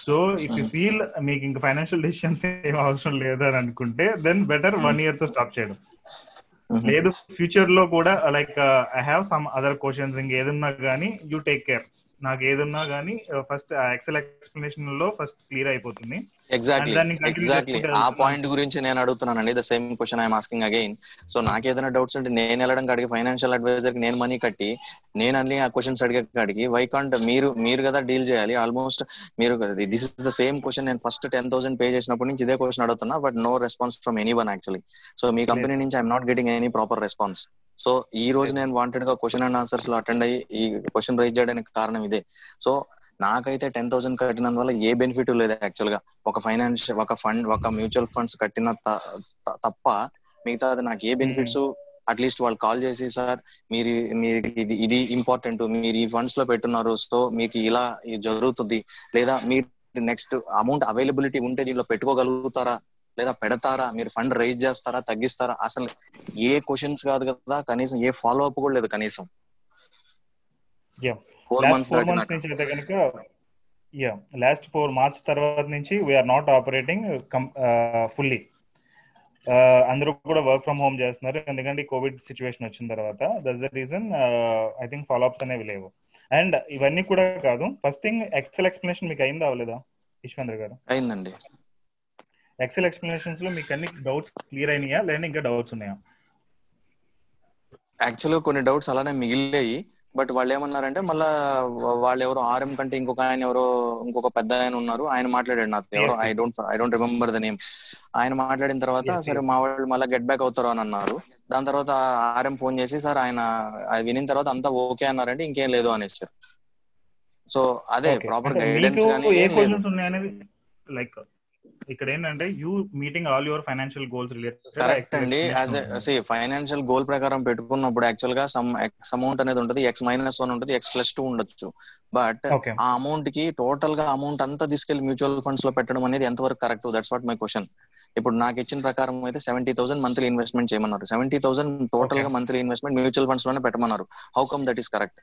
so if you feel మీకు ఇంకా ఫైనాన్షియల్ డెసిషన్స్ ఏం అవసరం లేదు అని అనుకుంటే దెన్ బెటర్ వన్ ఇయర్తో స్టాప్ చేయడం. లేదు ఫ్యూచర్లో కూడా like I have some other questions ఇంక ఏదున్నా కానీ యూ టేక్ కేర్ నాకు ఏదున్నా కానీ ఫస్ట్ ఎక్సెల్ ఎక్స్ప్లెనేషన్లో ఫస్ట్ క్లియర్ అయిపోతుంది. ఎగ్జాక్ట్లీ ఎగ్జాక్ట్లీ ఆ. పాయింట్ గురించి నేను అడుగుతున్నానండి. The same question I'm asking again so నాకు ఏదైనా డౌట్స్ ఉంటే నేను వెళ్ళడం కాడికి ఫైనాన్షియల్ అడ్వైజర్కి నేను మనీ కట్టి నేను అన్ని ఆ క్వశ్చన్స్ అడిగే కాడికి వై కాంట్ మీరు మీరు కదా డీల్ చేయాలి? ఆల్మోస్ట్ మీరు this is the same question నేను ఫస్ట్ టెన్ థౌసండ్ పే చేసినప్పటి నుంచి ఇదే క్వశ్చన్ అడుగుతున్నా but no response from anyone actually so me company నుంచి I'm not getting any proper response so ఈ రోజు నేను వాంటెడ్గా క్వశ్చన్ అండ్ ఆన్సర్స్లో అటెండ్ అయ్యి ఈ క్వశ్చన్ రైజ్ చేయడానికి కారణం ఇదే. సో నాకైతే టెన్ థౌసండ్ కట్టినందువల్ల ఏ బెనిఫిట్ లేదు యాక్చువల్గా. ఒక ఫైనాన్షియల్ ఒక ఫండ్ ఒక మ్యూచువల్ ఫండ్స్ కట్టిన తప్ప మిగతా నాకు ఏ బెనిఫిట్స్ అట్లీస్ట్ వాళ్ళు కాల్ చేసి సార్ మీరు మీరు ఇది ఇది ఇంపార్టెంట్ మీరు ఈ ఫండ్స్లో పెట్టున్నారు. సో మీకు ఇలా ఇది జరుగుతుంది. లేదా మీరు నెక్స్ట్ అమౌంట్ అవైలబిలిటీ ఉంటే దీనిలో పెట్టుకోగలుగుతారా? లేదా పెడతారా? మీరు ఫండ్ రైజ్ చేస్తారా? తగ్గిస్తారా? అసలు ఏ క్వశ్చన్స్ కాదు కదా కనీసం ఏ ఫాలో అప్ కూడా లేదు కనీసం. Four months yeah last four March తర్వాత నుంచి వీఆర్ నాట్ ఆపరేటింగ్ ఫుల్లీ అందరూ కూడా వర్క్ ఫ్రమ్ హోమ్ చేస్తున్నారు. ఎందుకంటే కోవిడ్ సిచ్యువేషన్ వచ్చిన తర్వాత that's the reason I think follow ups అనేవి లేవు. అండ్ ఇవన్నీ కూడా కాదు ఫస్ట్ థింగ్ ఎక్సెల్ ఎక్స్ప్లెనేషన్ మీకు అయిందా అవ్వలేదా విశ్వేంద్ర గారు? అయిందండి. ఎక్సెల్ ఎక్స్ప్లెనేషన్స్లో మీకు అన్ని డౌట్స్ క్లియర్ అయినాయా? లేదా ఇంకా డౌట్స్ ఉన్నాయా? యాక్చువల్గా కొన్ని డౌట్స్ అలానే మిగిలినాయి బట్ వాళ్ళు ఏమన్నారంటే మళ్ళా వాళ్ళు ఎవరో ఆర్ఎం కంటే ఇంకొక ఆయన ఎవరో ఇంకొక పెద్ద ఆయన ఉన్నారు. ఆయన మాట్లాడాడు నాతో. ఎవరో I. Don't I don't remember the name ఆయన మాట్లాడిన తర్వాత సరే. మా వాళ్ళు మళ్ళీ గెట్ బ్యాక్ అవుతారు అని అన్నారు. దాని తర్వాత ఆర్ఎం ఫోన్ చేసి సార్ ఆయన అది వినిన తర్వాత అంతా ఓకే అన్నారంటే ఇంకేం లేదు అనేసారు సో అదే. ప్రాపర్ గైడెన్స్ కానీ లైక్ ఇక్కడ ఏంటంటే you meeting all your financial goals correct అండి. రిలేటెడ్ ఫైనాన్షియల్ గోల్ ప్రకారం పెట్టుకున్నప్పుడు యాక్చువల్గా సమ్ ఎక్స్ అమౌంట్ అనేది ఉంటుంది. ఎక్స్ మైనస్ వన్ ఉంటుంది ఎక్స్ ప్లస్ టూ ఉండొచ్చు. బట్ ఆ అమౌంట్కి టోటల్గా అమౌంట్ అంతా తీసుకెళ్ళి మ్యూచువల్ ఫండ్స్లో పెట్టడం అనేది ఎంతవరకు correct that's what my question ఇప్పుడు నాకు ఇచ్చిన ప్రకారం అయితే సెవెంటీ థౌసండ్ మంత్లీ ఇన్వెస్ట్మెంట్ చేయమన్నారు. సెవెంటీ థౌసండ్ టోటల్గా. మంత్లీ ఇన్వెస్ట్మెంట్ మ్యూచువల్ ఫండ్స్లోనే పెట్టమన్నారు. How come that is correct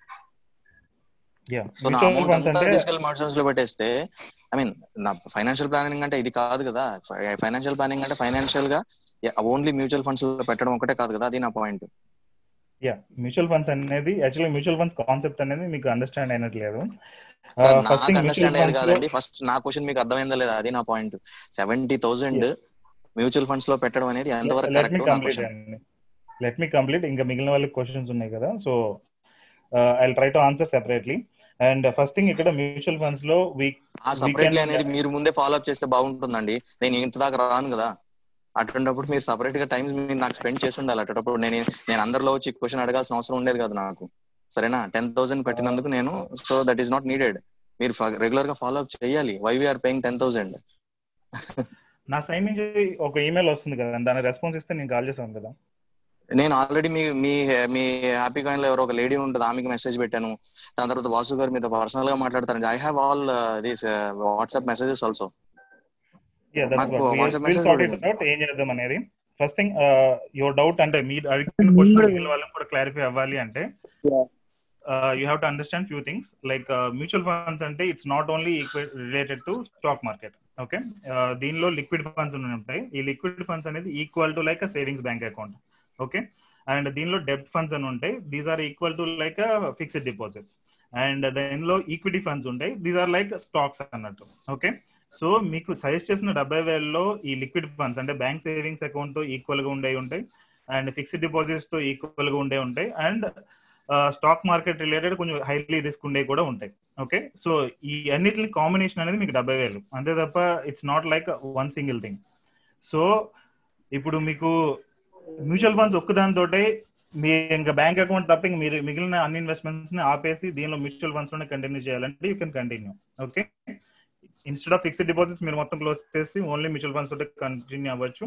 so నా అమౌంట్ అంతా లో పెట్టేస్తే ఐ మీన్ నా ఫైనాన్షియల్ ప్లానింగ్ అంటే ఇది కాదు కదా. ఫైనాన్షియల్ ప్లానింగ్ అంటే ఫైనాన్షియల్గా ఓన్లీ మ్యూచువల్ ఫండ్స్లో పెట్టడం ఒకటే కాదు కదా. అది నా పాయింట్ యా మ్యూచువల్ ఫండ్స్ అనేది యాక్చువల్లీ మ్యూచువల్ ఫండ్స్ కాన్సెప్ట్ అనేది మీకు అండర్స్టాండ్ అయినట్లేదు ఫస్ట్ నాకు అండర్స్టాండ్ అయ్యేది కాదండి. ఫస్ట్ నా క్వశ్చన్ మీకు అర్థమైందా లేదా? అది నా పాయింట్ సెవెంటీ థౌసండ్ మ్యూచువల్ ఫండ్స్లో పెట్టడం అనేది ఎంతవరకు కరెక్ట్ నా క్వశ్చన్ లెట్ మీ కంప్లీట్ ఇంకా మిగిలిన వాళ్ళకి క్వశ్చన్స్ ఉన్నాయి కదా. So I try to answer separately and first thing ఇక్కడ మ్యూచువల్ ఫండ్స్లో ఆ సపరేట్లీ అనేది మీరు ముందే ఫాలో అప్ చేస్తే బాగుంటుందండి. నేను ఇంత దాకా రాను కదా. అటువంటిప్పుడు మీరు సపరేట్గా టైం మీరు నాకు స్పెండ్ చేసి ఉండాలి. అటువంటిప్పుడు నేను నేను అందరిలో వచ్చి క్వశ్చన్ అడగాల్సిన అవసరం ఉండేది కదా నాకు. సరేనా? టెన్ థౌసండ్ కట్టినందుకు నేను so that is not needed మీరు రెగ్యులర్గా ఫాలో అప్ చేయాలి. Why we are paying ten thousand నా సైడ్ నుంచి ఒక ఈమెయిల్ వస్తుంది కదా. దాని రెస్పాన్స్ ఇస్తే నేను కాల్ చేసాను కదా. నేను ఆల్రెడీ మీ మీ మీ హ్యాపీ కాయిన్లో ఎవరో ఒక లేడీ ఉంటుంది ఆమెకి మెసేజ్ పెట్టాను. దాని తర్వాత వాసు గారు మీతో పర్సనల్గా మాట్లాడతారండి. I have all these WhatsApp messages also ఏం చేద్దాం అనేది? ఫస్ట్ థింగ్ యువర్ డౌట్ అంటే మీరు అడిగిన క్వశ్చన్ మిగిలిన వాళ్ళకి కూడా క్లారిఫై అవ్వాలి అంటే you have to understand few things like mutual funds అంటే it's not only related to stock market okay దీనిలో లిక్విడ్ ఫండ్స్ ఉంటాయి. ఈ లిక్విడ్ ఫండ్స్ అనేది equal to like savings bank account okay? And దీనిలో డెబ్ట్ ఫండ్స్ అని ఉంటాయి. These are equal to like fixed deposits. And దీనిలో ఈక్విటీ ఫండ్స్ ఉంటాయి. దీస్ ఆర్ లైక్ స్టాక్స్ అన్నట్టు. ఓకే? సో మీకు సజెస్ట్ చేసిన డెబ్బై వేలలో ఈ లిక్విడ్ ఫండ్స్ అంటే బ్యాంక్ సేవింగ్స్ అకౌంట్ ఈక్వల్గా ఉండే ఉంటాయి. అండ్ ఫిక్స్డ్ డిపాజిట్స్తో ఈక్వల్గా ఉండే ఉంటాయి. అండ్ స్టాక్ మార్కెట్ రిలేటెడ్ కొంచెం హైలీ రిస్క్ ఉండే కూడా ఉంటాయి. ఓకే? సో ఈ అన్నిటిని కాంబినేషన్ అనేది మీకు డెబ్బై వేలు. అంతే తప్ప it's not like one single thing so ఇప్పుడు మీకు మ్యూచువల్ ఫండ్స్ ఒక్కదానితో మీ ఇంకా బ్యాంక్ అకౌంట్ తప్ప మీరు మిగిలిన అన్ని ఇన్వెస్ట్మెంట్స్ని ఆపేసి దీనిలో మ్యూచువల్ ఫండ్స్లోనే కంటిన్యూ చేయాలంటే you can continue okay instead of fixed deposits మీరు మొత్తం క్లోజ్ చేసి ఓన్లీ మ్యూచువల్ ఫండ్స్ తోటి కంటిన్యూ అవ్వచ్చు.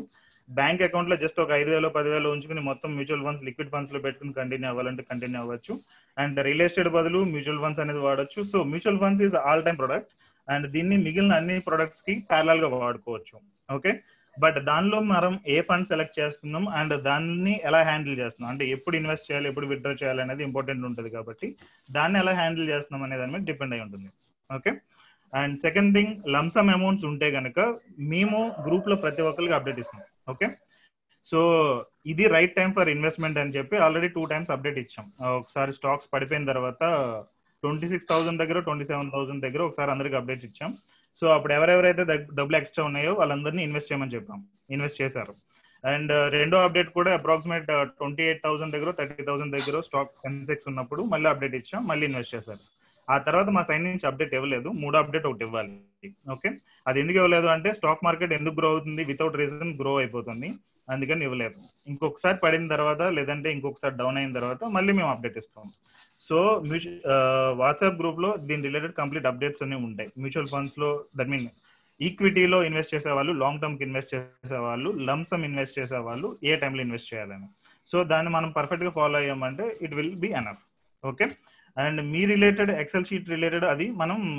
బ్యాంక్ అకౌంట్లో జస్ట్ ఒక ఐదు వేలు పదివేలు ఉంచుకుని మొత్తం మ్యూచువల్ ఫండ్స్ లిక్విడ్ ఫండ్స్లో పెట్టుకుని కంటిన్యూ అవ్వాలంటే కంటిన్యూ అవ్వచ్చు. అండ్ రియల్ ఎస్టేట్ బదులు మ్యూచువల్ ఫండ్స్ అనేది వాడచ్చు. So mutual funds is all time product and దీన్ని మిగిలిన అన్ని ప్రొడక్ట్స్కి ప్యారల్గా వాడుకోవచ్చు. ఓకే బట్ దానిలో మనం ఏ ఫండ్ సెలెక్ట్ చేస్తున్నాం అండ్ దాన్ని ఎలా హ్యాండిల్ చేస్తున్నాం? అంటే ఎప్పుడు ఇన్వెస్ట్ చేయాలి ఎప్పుడు విత్డ్రా చేయాలి అనేది ఇంపార్టెంట్ ఉంటుంది కాబట్టి దాన్ని ఎలా హ్యాండిల్ చేస్తున్నాం అనే దాని మీద డిపెండ్ అయి ఉంటుంది. Okay? And second thing lump sum amounts ఉంటే కనుక మేము గ్రూప్లో ప్రతి ఒక్కరికి అప్డేట్ ఇస్తాం. ఓకే? సో ఇది రైట్ టైం ఫర్ ఇన్వెస్ట్మెంట్ అని చెప్పి ఆల్రెడీ టూ టైమ్స్ అప్డేట్ ఇచ్చాం. ఒకసారి స్టాక్స్ పడిపోయిన తర్వాత ట్వంటీ సిక్స్ థౌసండ్ దగ్గర ట్వంటీ సెవెన్ థౌసండ్ దగ్గర ఒకసారి అందరికి అప్డేట్ ఇచ్చాం. సో అప్పుడు ఎవరెవరైతే డబ్బులు ఎక్స్ట్రా ఉన్నాయో వాళ్ళందరినీ ఇన్వెస్ట్ చేయమని చెప్పాం. ఇన్వెస్ట్ చేశారు. అండ్ uh, రెండో అప్డేట్ కూడా అప్రాక్సిమేట్ ట్వంటీ ఎయిట్ థౌసండ్ దగ్గర థర్టీ థౌసండ్ దగ్గర స్టాక్ సెన్సెక్స్ ఉన్నప్పుడు మళ్ళీ అప్డేట్ ఇచ్చాం మళ్ళీ ఇన్వెస్ట్ చేశారు. ఆ తర్వాత మా సైన్ నుంచి అప్డేట్ ఇవ్వలేదు. మూడో అప్డేట్ ఒకటి ఇవ్వాలి. ఓకే అది ఎందుకు ఇవ్వలేదు అంటే స్టాక్ మార్కెట్ ఎందుకు గ్రో అవుతుంది? వితౌట్ రీజన్ గ్రో అయిపోతుంది. అందుకని ఇవ్వలేదు. ఇంకొకసారి పడిన తర్వాత లేదంటే ఇంకొకసారి డౌన్ అయిన తర్వాత మళ్ళీ మేము అప్డేట్ ఇస్తాం. సో వాట్సాప్ గ్రూప్లో దీని రిలేటెడ్ కంప్లీట్ అప్డేట్స్ అన్ని ఉంటాయి. మ్యూచువల్ ఫండ్స్లో దట్ మీన్ ఈక్విటీలో ఇన్వెస్ట్ చేసే వాళ్ళు లాంగ్ టర్మ్కి ఇన్వెస్ట్ చేసే వాళ్ళు లంసమ్ ఇన్వెస్ట్ చేసే వాళ్ళు ఏ టైంలో ఇన్వెస్ట్ చేయాలని. సో దాన్ని మనం పర్ఫెక్ట్గా follow అయ్యామంటే it will be enough. Okay? And me related XL sheet related అది మనం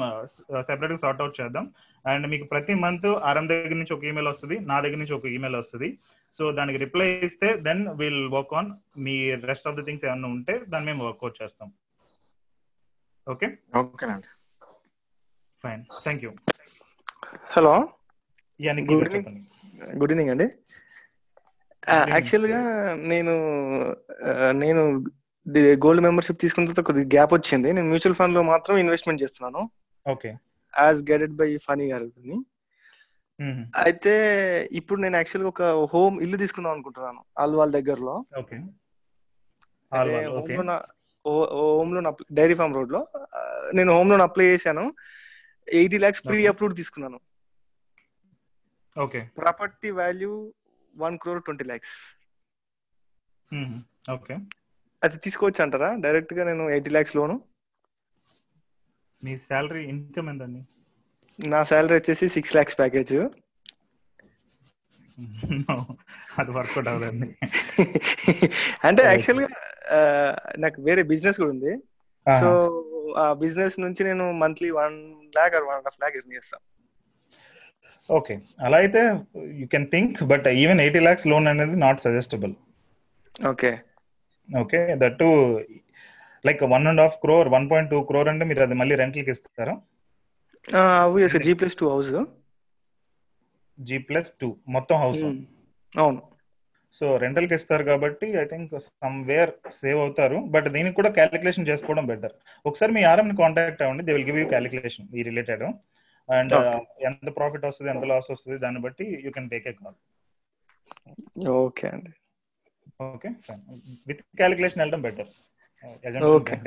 సెపరేట్గా సార్ట్ అవుట్ చేద్దాం. అండ్ మీకు ప్రతి మంత్ ఆరం దగ్గర నుంచి ఒక ఈమెయిల్ వస్తుంది నా దగ్గర నుంచి ఒక ఈమెయిల్ వస్తుంది. సో దానికి రిప్లై ఇస్తే దెన్ విల్ వర్క్ ఆన్ మీ రెస్ట్ ఆఫ్ ద థింగ్స్ ఏమన్నా ఉంటే దాన్ని మేము వర్కౌట్ చేస్తాం. ఓకే? ఓకేనండి. ఫైన్. Thank you. హలో? యానికి గుడ్ ఈవినింగ్. గుడ్ ఈవినింగ్ అండి. యాక్చువల్గా నేను నేను గోల్డ్ మెంబర్షిప్ తీసుకున్న తర్వాత కొద్దిగా గ్యాప్ వచ్చింది. నేను మ్యూచువల్ ఫండ్లో మాత్రం ఇన్వెస్ట్మెంట్ చేస్తున్నాను. Okay. As guided by Phani గారు అయితే ఇప్పుడు నేను యాక్చువల్గా ఒక హోమ్ ఇల్లు తీసుకుందాం అనుకుంటున్నాను ఆల్వాల్ దగ్గరలో. హోమ్ లోన్ డైరీ ఫార్మ్ రోడ్లో నేను హోమ్ లోన్ అప్లై చేశాను. ఎయిటీ ల్యాక్స్ ప్రీ అప్రూవ్డ్ తీసుకున్నాను. Okay. Property value one crore twenty lakhs. Okay. అది తీసుకోవచ్చు అంటారా డైరెక్ట్గా నేను ఎయిటీ ల్యాక్స్ లోను. మీ శాలరీ ఇన్కమ్ ఎంతండి? నా శాలరీ వచ్చేసి సిక్స్ ల్యాక్స్ ప్యాకేజ్. అది వర్కౌట్ అవ్వదండి. అంటే యాక్చువల్గా నాకు వేరే బిజినెస్ కూడా ఉంది. సో ఆ బిజినెస్ నుంచి నేను monthly one lakh or one half lakh earn చేస్తాను ఓకే. అలా అయితే you can think but even eighty lakhs loan అనేది not suggestable. Okay. Okay that like one and half crore one point two crore అంటే మీరు అది మళ్ళీ రెంట్లకి ఇస్తారా? G plus two house G plus two మొత్తం హౌస్ అవును. సో రెంటల్కి ఇస్తారు కాబట్టి I think somewhere save అవుతారు. బట్ దీనికి కూడా క్యాలిక్యులేషన్ చేసుకోవడం బెటర్ ఒకసారి మీ ఆర్ఎం కాంటాక్ట్ అవ్వండి. They will give you calculation ఈ రిలేటెడ్ అండ్ ఎంత ప్రాఫిట్ వస్తుంది ఎంత లాస్ వస్తుంది దాన్ని బట్టి you can take a call okay అండి. ఓకే ఫైన్ విత్ క్యాలిక్యులేషన్ వెళ్ళడం బెటర్ ఓకే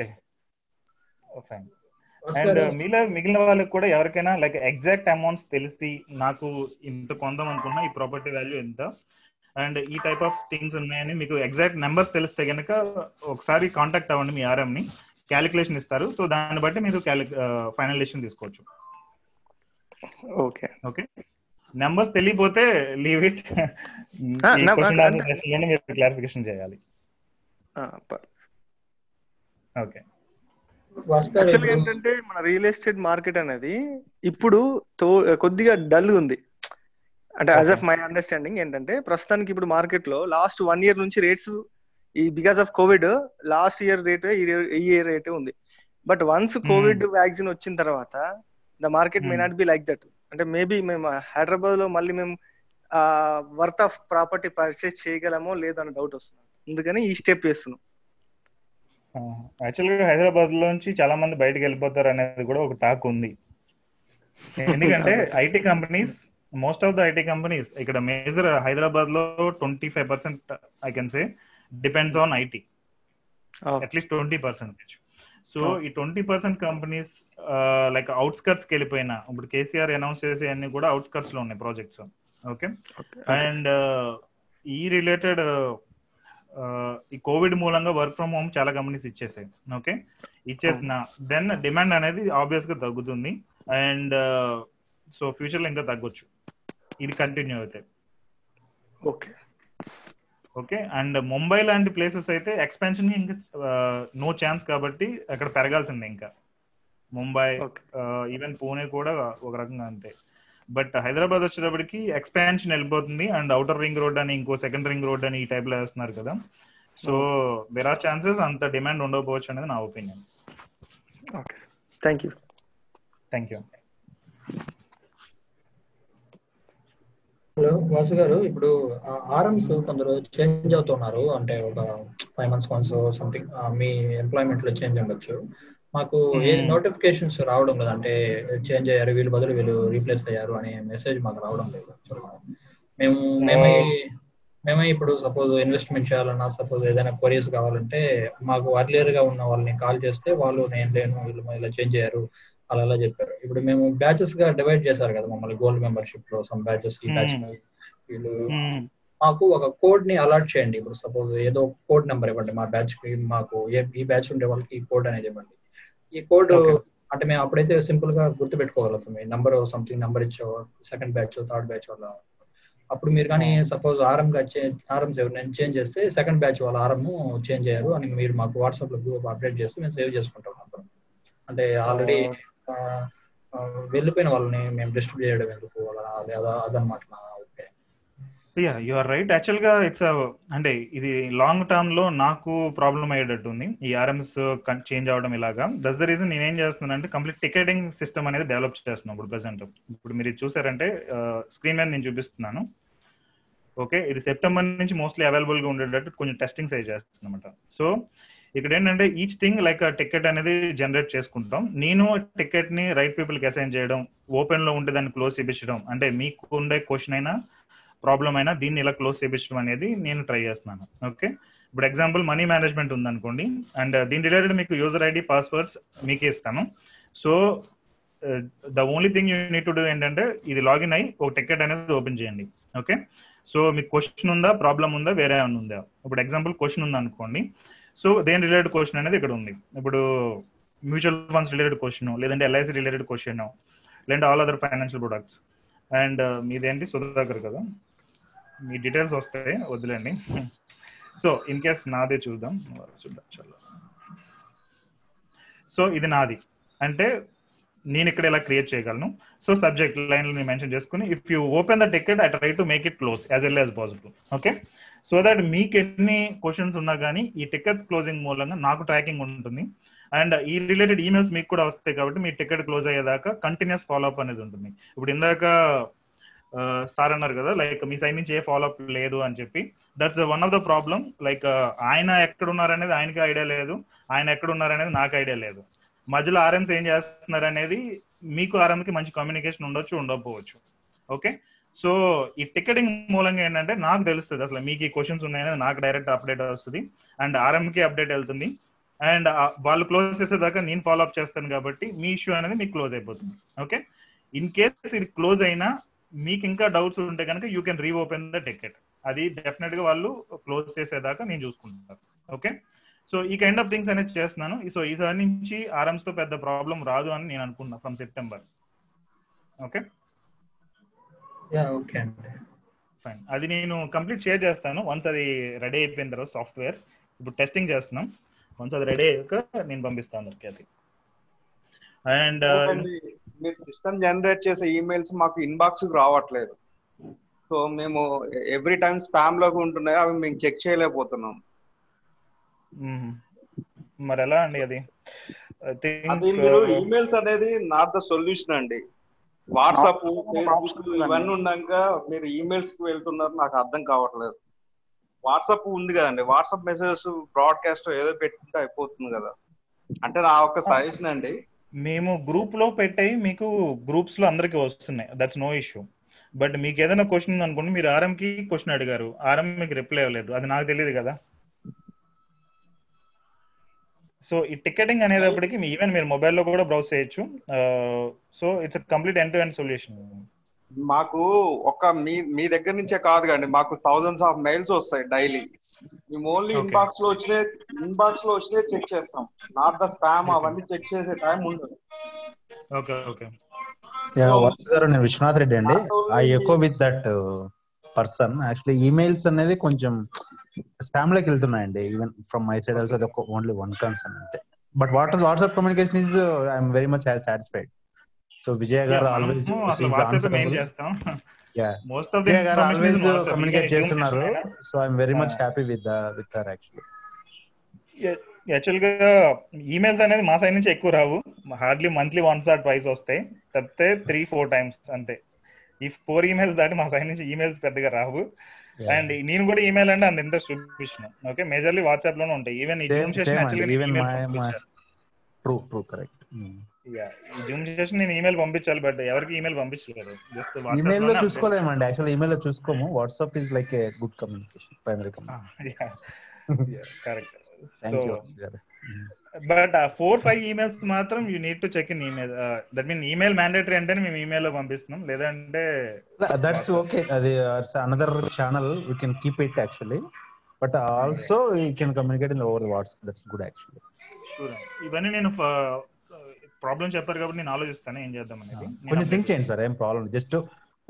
ఫైన్ అండ్ మీలో మిగిలిన వాళ్ళకి కూడా ఎవరికైనా లైక్ ఎగ్జాక్ట్ అమౌంట్స్ తెలిసి నాకు ఇంత కొందాం అనుకున్నా ఈ ప్రాపర్టీ వాల్యూ ఎంత? అండ్ ఈ టైప్ ఆఫ్ థింగ్స్ ఉన్నాయని మీకు ఎగ్జాక్ట్ నెంబర్స్ తెలిస్తే కనుక ఒకసారి కాంటాక్ట్ అవ్వండి మీ ఆర్ఎం ని. క్యాలిక్యులేషన్ ఇస్తారు. సో దాన్ని బట్టి మీరు ఫైనల్ డెసిషన్ తీసుకోవచ్చు. ఓకే ఓకే నెంబర్స్ తెలియపోతే లీవ్ ఇట్ మీరు క్లారిఫికేషన్ చేయాలి. ఓకే యాక్చువల్గా ఏంటంటే మన రియల్ ఎస్టేట్ మార్కెట్ అనేది ఇప్పుడు తో కొద్దిగా డల్ ఉంది. అంటే యాజ్ ఆఫ్ మై అండర్స్టాండింగ్ ఏంటంటే ప్రస్తుతానికి ఇప్పుడు మార్కెట్లో లాస్ట్ వన్ ఇయర్ నుంచి రేట్స్ ఈ because of Covid last year rate ఈ ఇయర్ రేట్ ఉంది. బట్ వన్స్ కోవిడ్ వ్యాక్సిన్ వచ్చిన తర్వాత the market may not be like that అంటే మేబీ మేము హైదరాబాద్లో మళ్ళీ మేము వర్త్ ఆఫ్ ప్రాపర్టీ పర్చేస్ చేయగలమో లేదో అనే డౌట్ వస్తుంది. అందుకని ఈ స్టెప్ చేస్తున్నాం. యాక్చువల్గా హైదరాబాద్ లోంచి చాలా మంది బయటకు వెళ్ళిపోతారు అనేది కూడా ఒక టాక్ ఉంది. ఎందుకంటే <laughs> IT companies most of the IT companies ఇక్కడ మేజర్ హైదరాబాద్లో twenty five percent I can say depends on IT. At least twenty percentage. So. ఈ ట్వంటీ పర్సెంట్ కంపెనీస్ లైక్ అవుట్స్కట్స్కి వెళ్ళిపోయినా ఇప్పుడు కేసీఆర్ అనౌన్స్ చేసే అన్ని కూడా అవుట్స్కట్స్లో ఉన్నాయి ప్రాజెక్ట్స్. ఓకే? అండ్ ఈ రిలేటెడ్ ఈ కోవిడ్ మూలంగా వర్క్ ఫ్రమ్ హోమ్ చాలా కంపెనీస్ ఇచ్చేసాయి. ఓకే? ఇచ్చేసిన దెన్ డిమాండ్ అనేది ఆబ్వియస్గా తగ్గుతుంది. అండ్ సో ఫ్యూచర్లో ఇంకా తగ్గొచ్చు. ఇది కంటిన్యూ అవుతాయి ఓకే. ఓకే? అండ్ ముంబై లాంటి ప్లేసెస్ అయితే ఎక్స్పాన్షన్ ఇంకా నో ఛాన్స్ కాబట్టి అక్కడ పెరగాల్సిందే ఇంకా. ముంబై ఈవెన్ పూణే కూడా ఒక రకంగా అంతే. బట్ హైదరాబాద్ వచ్చేటప్పటికి ఎక్స్పాన్షన్ వెళ్ళిపోతుంది. అండ్ అవుటర్ రింగ్ రోడ్ అని ఇంకో సెకండ్ రింగ్ రోడ్ అని ఈ టైప్లో వేస్తున్నారు కదా. సో దెర్ ఆర్ ఛాన్సెస్ అంత డిమాండ్ ఉండకపోవచ్చు అనేది నా opinion. Okay thank you thank you hello Vasu గారు ఇప్పుడు ఆర్ఎంస్ కొందరు చేంజ్ అవుతున్నారు. అంటే ఒక ఫైవ్ మంత్స్ వన్స్ సంథింగ్ మీ ఎంప్లాయ్మెంట్లో చేంజ్ ఉండొచ్చు. మాకు ఏ. నోటిఫికేషన్స్ రావడం లేదు. అంటే చేంజ్ అయ్యారు వీళ్ళు బదులు వీళ్ళు రీప్లేస్ అయ్యారు అనే మెసేజ్ మాకు రావడం లేదు. మేము మేమై మేమే ఇప్పుడు సపోజ్ ఇన్వెస్ట్మెంట్ చేయాలన్నా సపోజ్ ఏదైనా క్వరీస్ కావాలంటే మాకు అర్లియర్గా ఉన్న వాళ్ళని కాల్ చేస్తే వాళ్ళు నేను లేను వీళ్ళు ఇలా చేంజ్ అయ్యారు. అలా అలా చెప్పారు. ఇప్పుడు మేము బ్యాచెస్గా డివైడ్ చేశారు కదా మమ్మల్ని గోల్డ్ మెంబర్షిప్లో సమ్ బ్యాచెస్ ఈ బ్యాచ్ Hmm. వీళ్ళు మాకు ఒక కోడ్ని అలాట్ చేయండి. ఇప్పుడు సపోజ్ ఏదో కోడ్ నెంబర్ ఇవ్వండి మా బ్యాచ్కి మాకు ఈ బ్యాచ్ ఉండే వాళ్ళకి ఈ కోడ్ అనేది ఇవ్వండి. ఈ కోడ్. అంటే మేము అప్పుడైతే సింపుల్గా గుర్తు పెట్టుకోగలుగుతాం నంబర్ సంథింగ్ నంబర్ ఇచ్చో సెకండ్ బ్యాచ్ థర్డ్ బ్యాచ్ వాళ్ళ అప్పుడు మీరు కానీ సపోజ్ ఆర్ఎం గా ఆర్ఎం నేను చేంజ్ చేస్తే సెకండ్ బ్యాచ్ వాళ్ళ ఆర్ఎం చేంజ్ అయ్యారు అని మీరు మాకు వాట్సాప్లో గ్రూప్ అప్డేట్ చేస్తే మేము సేవ్ చేసుకుంటాం. అంటే ఆల్రెడీ వెళ్ళిపోయిన వాళ్ళని మేము డిస్ట్రిబ్యూట్ చేయడం ఎందుకు? అదే అదనమాట నా యా యు ఆర్ రైట్ యాక్చువల్గా ఇట్స్ అంటే ఇది లాంగ్ టర్మ్లో నాకు ప్రాబ్లం అయ్యేటట్టుంది ఈ ఆర్ఎంస్ చేంజ్ అవడం ఇలాగా. దస్ ద రీజన్ నేనేం చేస్తున్నాను అంటే కంప్లీట్ టికెటింగ్ సిస్టమ్ అనేది డెవలప్ చేస్తున్నాను ఇప్పుడు ప్రెసెంట్ ఇప్పుడు మీరు చూసారంటే స్క్రీన్ మీద నేను చూపిస్తున్నాను. ఓకే ఇది సెప్టెంబర్ నుంచి మోస్ట్లీ అవైలబుల్గా ఉండేటట్టు కొంచెం టెస్టింగ్స్ అయి చేస్తున్నమాట సో ఇక్కడ ఏంటంటే ఈచ్ థింగ్ లైక్ టికెట్ అనేది జనరేట్ చేసుకుంటాం. నేను టికెట్ని రైట్ పీపుల్కి అసైన్ చేయడం ఓపెన్లో ఉంటే దాన్ని క్లోజ్ చేపించడం అంటే మీకు ఉండే క్వశ్చన్ అయినా ప్రాబ్లం అయినా దీన్ని ఇలా క్లోజ్ చేపించడం అనేది నేను ట్రై చేస్తున్నాను. ఓకే ఇప్పుడు ఎగ్జాంపుల్ మనీ మేనేజ్మెంట్ ఉందనుకోండి అండ్ దీని రిలేటెడ్ మీకు యూజర్ ఐడి పాస్వర్డ్స్ మీకే ఇస్తాను. So the only thing you need to do ఏంటంటే ఇది లాగిన్ అయ్యి ఒక టికెట్ అనేది ఓపెన్ చేయండి. ఓకే సో మీకు క్వశ్చన్ ఉందా ప్రాబ్లం ఉందా వేరే ఏమైనా ఉందా? ఇప్పుడు ఎగ్జాంపుల్ క్వశ్చన్ ఉందనుకోండి. సో దేని రిలేటెడ్ క్వశ్చన్ అనేది ఇక్కడ ఉంది. ఇప్పుడు మ్యూచువల్ ఫండ్స్ రిలేటెడ్ క్వశ్చన్ లేదంటే ఎల్ఐసి రిలేటెడ్ క్వశ్చన్ లేదంటే all other financial products and మీదేంటి? Sudhakar కదా. మీ డీటెయిల్స్ వస్తాయి వదిలేండి సో ఇన్ కేస్ నాదే చూద్దాం. చూద్దాం సో ఇది నాది. అంటే నేను ఇక్కడ ఇలా క్రియేట్ చేయగలను? సో సబ్జెక్ట్ లైన్ నేను మెన్షన్ చేసుకుని if you open the ticket I try to make it close as early as possible okay so that మీకు ఎన్ని క్వశ్చన్స్ ఉన్నా కానీ ఈ టికెట్స్ క్లోజింగ్ మూలంగా నాకు ట్రాకింగ్ ఉంటుంది. అండ్ ఈ రిలేటెడ్ ఈమెయిల్స్ మీకు కూడా వస్తాయి కాబట్టి మీ టికెట్ క్లోజ్ అయ్యేదాకా కంటిన్యూస్ ఫాలోఅప్ అనేది ఉంటుంది. ఇప్పుడు ఇందాక సార్ అన్నారు కదా లైక్ మీ సైడ్ నుంచి ఏ ఫాలోఅప్ లేదు అని చెప్పి that's one of the problem like ఆయన ఎక్కడ ఉన్నారనేది ఆయనకి ఐడియా లేదు. ఆయన ఎక్కడ ఉన్నారనేది నాకు ఐడియా లేదు. మధ్యలో ఆర్ఎంస్ ఏం చేస్తున్నారు అనేది మీకు ఆర్ఎం మంచి కమ్యూనికేషన్ ఉండొచ్చు ఉండకపోవచ్చు. ఓకే సో ఈ టికెటింగ్ మూలంగా ఏంటంటే నాకు తెలుస్తుంది అసలు మీకు ఈ క్వశ్చన్స్ ఉన్నాయని నాకు డైరెక్ట్ అప్డేట్ వస్తుంది. అండ్ ఆర్ఎం అప్డేట్ వెళ్తుంది. అండ్ వాళ్ళు క్లోజ్ చేసేదాకా నేను ఫాలో అప్ చేస్తాను కాబట్టి మీ ఇష్యూ అనేది మీకు క్లోజ్ అయిపోతుంది. ఓకే ఇన్ కేస్ ఇది క్లోజ్ అయినా మీకు ఇంకా డౌట్స్ ఉంటే కనుక you can reopen the ticket అది డెఫినెట్గా వాళ్ళు క్లోజ్ చేసేదాకా నేను చూసుకుంటాను. ఓకే సో ఈ కైండ్ ఆఫ్ థింగ్స్ అనేది చేస్తున్నాను. సో ఈసారి నుంచి ఆర్ఎమ్స్తో పెద్ద ప్రాబ్లం రాదు అని నేను అనుకున్నా ఫ్రమ్ సెప్టెంబర్ ఓకే ఓకే అండి. ఫైన్ అది నేను కంప్లీట్ షేర్ చేస్తాను. వన్స్ అది రెడీ అయిపోయిన తర్వాత సాఫ్ట్వేర్ ఇప్పుడు టెస్టింగ్ చేస్తున్నాం. వన్స్ అది రెడీ అయ్యాక నేను పంపిస్తాను అందరికి అది. అండ్. మీరు సిస్టమ్ జనరేట్ చేసే ఈమెయిల్స్ మాకు ఇన్బాక్స్ రావట్లేదు. సో మేము ఎవ్రీ టైం స్పామ్లోకి ఉంటున్నాయి అవి మేము చెక్ చేయలేకపోతున్నాం. మరి ఎలా అండి అది? అది మీరు ఈమెయిల్స్ అనేది నాట్ ద సొల్యూషన్ అండి. వాట్సాప్ ఫేస్బుక్ ఇవన్నీ ఉన్నాక మీరు ఈమెయిల్స్కి వెళ్తున్నారు నాకు అర్థం కావట్లేదు. వాట్సాప్ ఉంది కదండి. వాట్సాప్ మెసేజెస్ బ్రాడ్కాస్ట్ ఏదో పెట్టుకుంటే అయిపోతుంది కదా. అంటే నా ఒక సజెషన్ అండి. మేము గ్రూప్లో పెట్టాయి మీకు గ్రూప్స్లో అందరికి వస్తున్నాయి. దట్స్ నో ఇష్యూ బట్ మీకు ఏదైనా క్వశ్చన్ ఉంది అనుకోండి మీరు ఆర్ఎం కి క్వశ్చన్ అడిగారు. ఆర్ఎం మీకు రిప్లై ఇవ్వలేదు అది నాకు తెలియదు కదా. సో ఈ టికెటింగ్ అనేటప్పటికి ఈవెన్ మీరు మొబైల్లో కూడా బ్రౌజ్ చేయొచ్చు. So it's complete end to end solution మాకు ఒక మీ మీ దగ్గర నుంచే కాదు కండి మాకు థౌజండ్స్ ఆఫ్ మెయిల్స్ వస్తాయి డైలీ మేము ఓన్లీ Okay. ఇన్బాక్స్లో వచ్చిన ఇన్బాక్స్లో వచ్చినే చెక్ చేస్తాం. నాట్ ద స్పామ్ అవన్నీ చెక్ చేసే టైం ఉండదు. ఓకే ఓకే వత్స గారు నేను విశ్వనాథ్ రెడ్డి అండి. I echo with that person. Actually emails అనేది కొంచెం స్పామ్లోకి వెళ్తున్నాయండి. Even from my side also అది ఒక ఓన్లీ వన్ కన్సర్న్ అంతే. But what WhatsApp communication is I'm very much satisfied. So Vijay గారు ఆల్వేస్ విజయ్ గారు ఆల్వేస్ కమ్యూనికేట్ చేస్తున్నారు. So I'm very much happy with with her actually. యాక్చువల్గా emails అనేది మా side నుంచి ఎక్కువ రావు. Hardly monthly once or twice వస్తాయి. తప్పితే త్రీ ఫోర్ టైమ్స్ అంతే. ఈ ఫోర్ ఈమెయిల్స్ దాటి మా సైడ్ నుంచి ఈమెయిల్స్ పెద్దగా రావు. అండ్ నేను కూడా ఈమెయిల్ అంటే అంత ఇంట్రెస్ట్ చూపించిన. ఓకే మేజర్లీ వాట్సాప్లోనే ఉంటాయి. ఈవెన్ ఈ Zoom session true true correct Zoom session నేను ఈమెయిల్ పంపించాలి బట్ ఎవరికి ఈమెయిల్ పంపించలేదు. జస్ట్ ఈమెయిల్లో చూసుకోలేమండి. యాక్చువల్ ఈమెయిల్లో చూసుకోము. WhatsApp is like a good communication primary communication correct thank you but ఆ ఫోర్ ఫైవ్ ఈమెయిల్స్ మాత్రం you need to check in email. That mean email mandatory అంటేనే మేము ఈమెయిల్లో పంపిస్తున్నాం. లేదంటే దట్స్ ఓకే అది another channel we can keep it actually but also you can communicate in over WhatsApp that's good actually ఇవన్నీ నేను problem చెప్పారు కాబట్టి నేను ఆలోచిస్తాను. ఏం చేద్దాం అనేది. కొంచెం థింక్ చేయండి సార్ ఏం problem just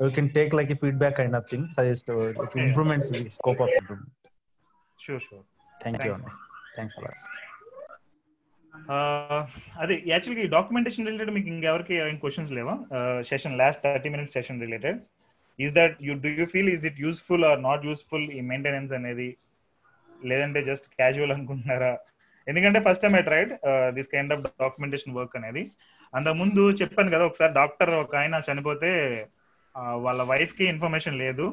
you can take like feedback kind of thing suggest improvements scope of improvement sure sure thank you thanks అలా అదే యాక్చువల్గా ఈ డాక్యుమెంటేషన్ రిలేటెడ్ మీకు ఇంకెవరికి ఏం క్వశ్చన్స్ లేవా? Session last thirty minutes session related is that you do you feel is it useful or not useful ఈ maintenance అనేది? లేదంటే జస్ట్ క్యాజువల్ అనుకుంటున్నారా? ఎందుకంటే first time I tried this kind of documentation work అనేది. అంత ముందు చెప్పాను కదా ఒకసారి డాక్టర్ ఒక ఆయన చనిపోతే వాళ్ళ వైఫ్కి ఇన్ఫర్మేషన్ లేదు.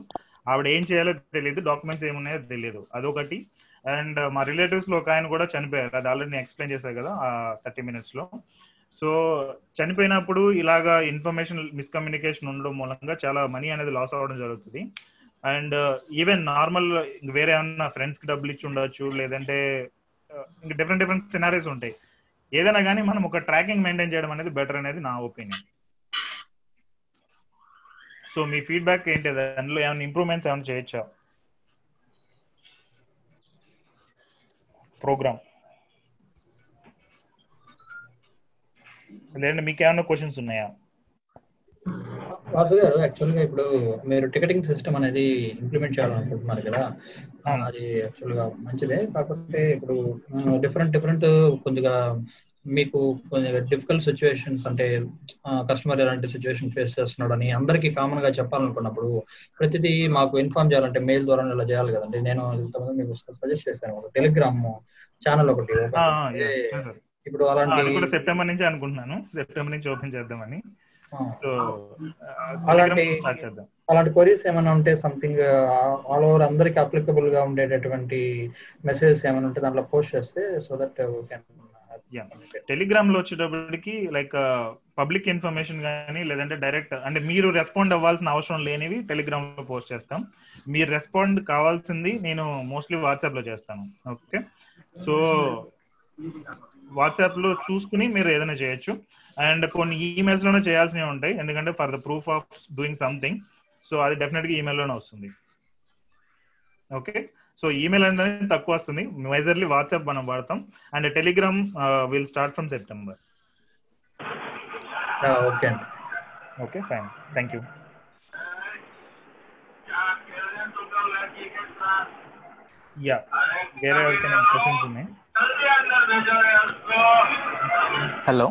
ఆవిడ ఏం చేయాలో తెలియదు డాక్యుమెంట్స్ ఏమున్నాయో తెలియదు. అదొకటి. అండ్ మా రిలేటివ్స్లో ఒక ఆయన కూడా చనిపోయారు. అది ఆల్రెడీ నేను ఎక్స్ప్లెయిన్ చేశాను కదా థర్టీ మినిట్స్లో సో చనిపోయినప్పుడు ఇలాగా ఇన్ఫర్మేషన్ మిస్కమ్యూనికేషన్ ఉండడం మూలంగా చాలా మనీ అనేది లాస్ అవ్వడం జరుగుతుంది. అండ్ ఈవెన్ నార్మల్ వేరే ఏమన్నా ఫ్రెండ్స్కి డబ్బులు ఇచ్చి ఉండొచ్చు లేదంటే ఇంకా డిఫరెంట్ డిఫరెంట్ సినారీస్ ఉంటాయి. ఏదైనా కానీ మనం ఒక ట్రాకింగ్ మెయింటైన్ చేయడం అనేది బెటర్ అనేది నా ఒపీనియన్. సో మీ ఫీడ్బ్యాక్ ఏంటి? దానిలో ఏమైనా ఇంప్రూవ్మెంట్స్ ఏమైనా చేయొచ్చా? ప్రోగ్రామ్. లేదంటే మీకు ఏమైనా క్వశ్చన్స్ ఉన్నాయా? వాసు గారు యాక్చువల్గా ఇప్పుడు మీరు టికెటింగ్ సిస్టమ్ అనేది ఇంప్లిమెంట్ చేయాలనుకుంటున్నారు కదా అది యాక్చువల్గా మంచిదే. కాకపోతే ఇప్పుడు డిఫరెంట్ డిఫరెంట్ కొద్దిగా మీకు కొంచెం డిఫికల్ట్ సిచ్యువేషన్స్ అంటే కస్టమర్ ఎలాంటి సిచ్యువేషన్ ఫేస్ చేస్తున్నాడు అని అందరికీ కామన్గా చెప్పాలనుకున్నప్పుడు ప్రతిదీ మాకు ఇన్ఫార్మ్ చేయాలంటే మెయిల్ ద్వారా ఇలా చేయాలి కదండి. నేను ఇంతకుముందు మీకు సజెస్ట్ చేశాను ఒక టెలిగ్రామ్ ఛానల్ ఒకటి ఇప్పుడు అలాంటి సెప్టెంబర్ నుంచి అనుకుంటున్నాను. సెప్టెంబర్ నుంచి ఓపెన్ చేద్దామని. సో అలాంటి అలాంటి క్వరీస్ ఏమైనా ఉంటే సంథింగ్ ఆల్ ఓవర్ అందరికి అప్లికబుల్గా ఉండేటటువంటి మెసేజెస్ ఏమైనా ఉంటే దాంట్లో పోస్ట్ చేస్తే సో దట్ టెలిగ్రామ్లో వచ్చేటప్పటికి లైక్ పబ్లిక్ ఇన్ఫర్మేషన్ కానీ లేదంటే డైరెక్ట్ అంటే మీరు రెస్పాండ్ అవ్వాల్సిన అవసరం లేనివి టెలిగ్రామ్లో పోస్ట్ చేస్తాం. మీరు రెస్పాండ్ కావాల్సింది నేను మోస్ట్లీ వాట్సాప్లో చేస్తాను. ఓకే సో వాట్సాప్లో చూసుకుని మీరు ఏదైనా చేయొచ్చు. అండ్ కొన్ని ఈమెయిల్స్లోనే చేయాల్సినవి ఉంటాయి. ఎందుకంటే for the proof of doing something so అది డెఫినెట్గా ఈమెయిల్లోనే వస్తుంది. ఓకే? సో ఈమెయిల్ అనేది తక్కువ వస్తుంది. మేజర్లీ వాట్సాప్ మనం వాడతాం. And Telegram will start from September okay okay fine thank you yeah వేరే ఎవరికైనా క్వశ్చన్స్ ఉన్నాయి? హలో.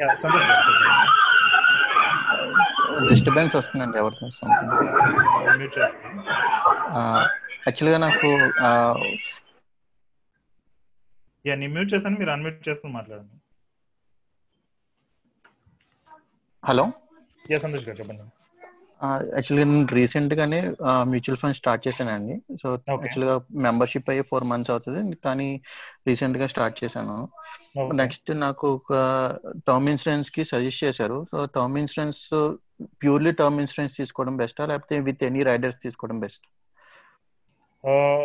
యా సంతోష్ డిస్టర్బెన్స్ వస్తుందండి ఎవరితో యాక్చువల్గా నాకు యా నేను మ్యూట్ చేస్తాను మీరు అన్మ్యూట్ చేసుకుని మాట్లాడండి. హలో? యా సంతోష్ గారు చెప్పండి. యాక్చువల్గా నేను రీసెంట్ గానే మ్యూచువల్ ఫండ్ స్టార్ట్ చేశానండి. సో. యాక్చువల్గా మెంబర్షిప్ అయ్యి ఫోర్ మంత్స్ అవుతుంది. కానీ రీసెంట్గా స్టార్ట్ చేశాను. నెక్స్ట్ నాకు ఒక టర్మ్ ఇన్సూరెన్స్కి సజెస్ట్ చేశారు. So term insurance purely term insurance తీసుకోవడం బెస్టా లేకపోతే విత్ ఎనీ రైడర్స్ తీసుకోవడం బెస్ట్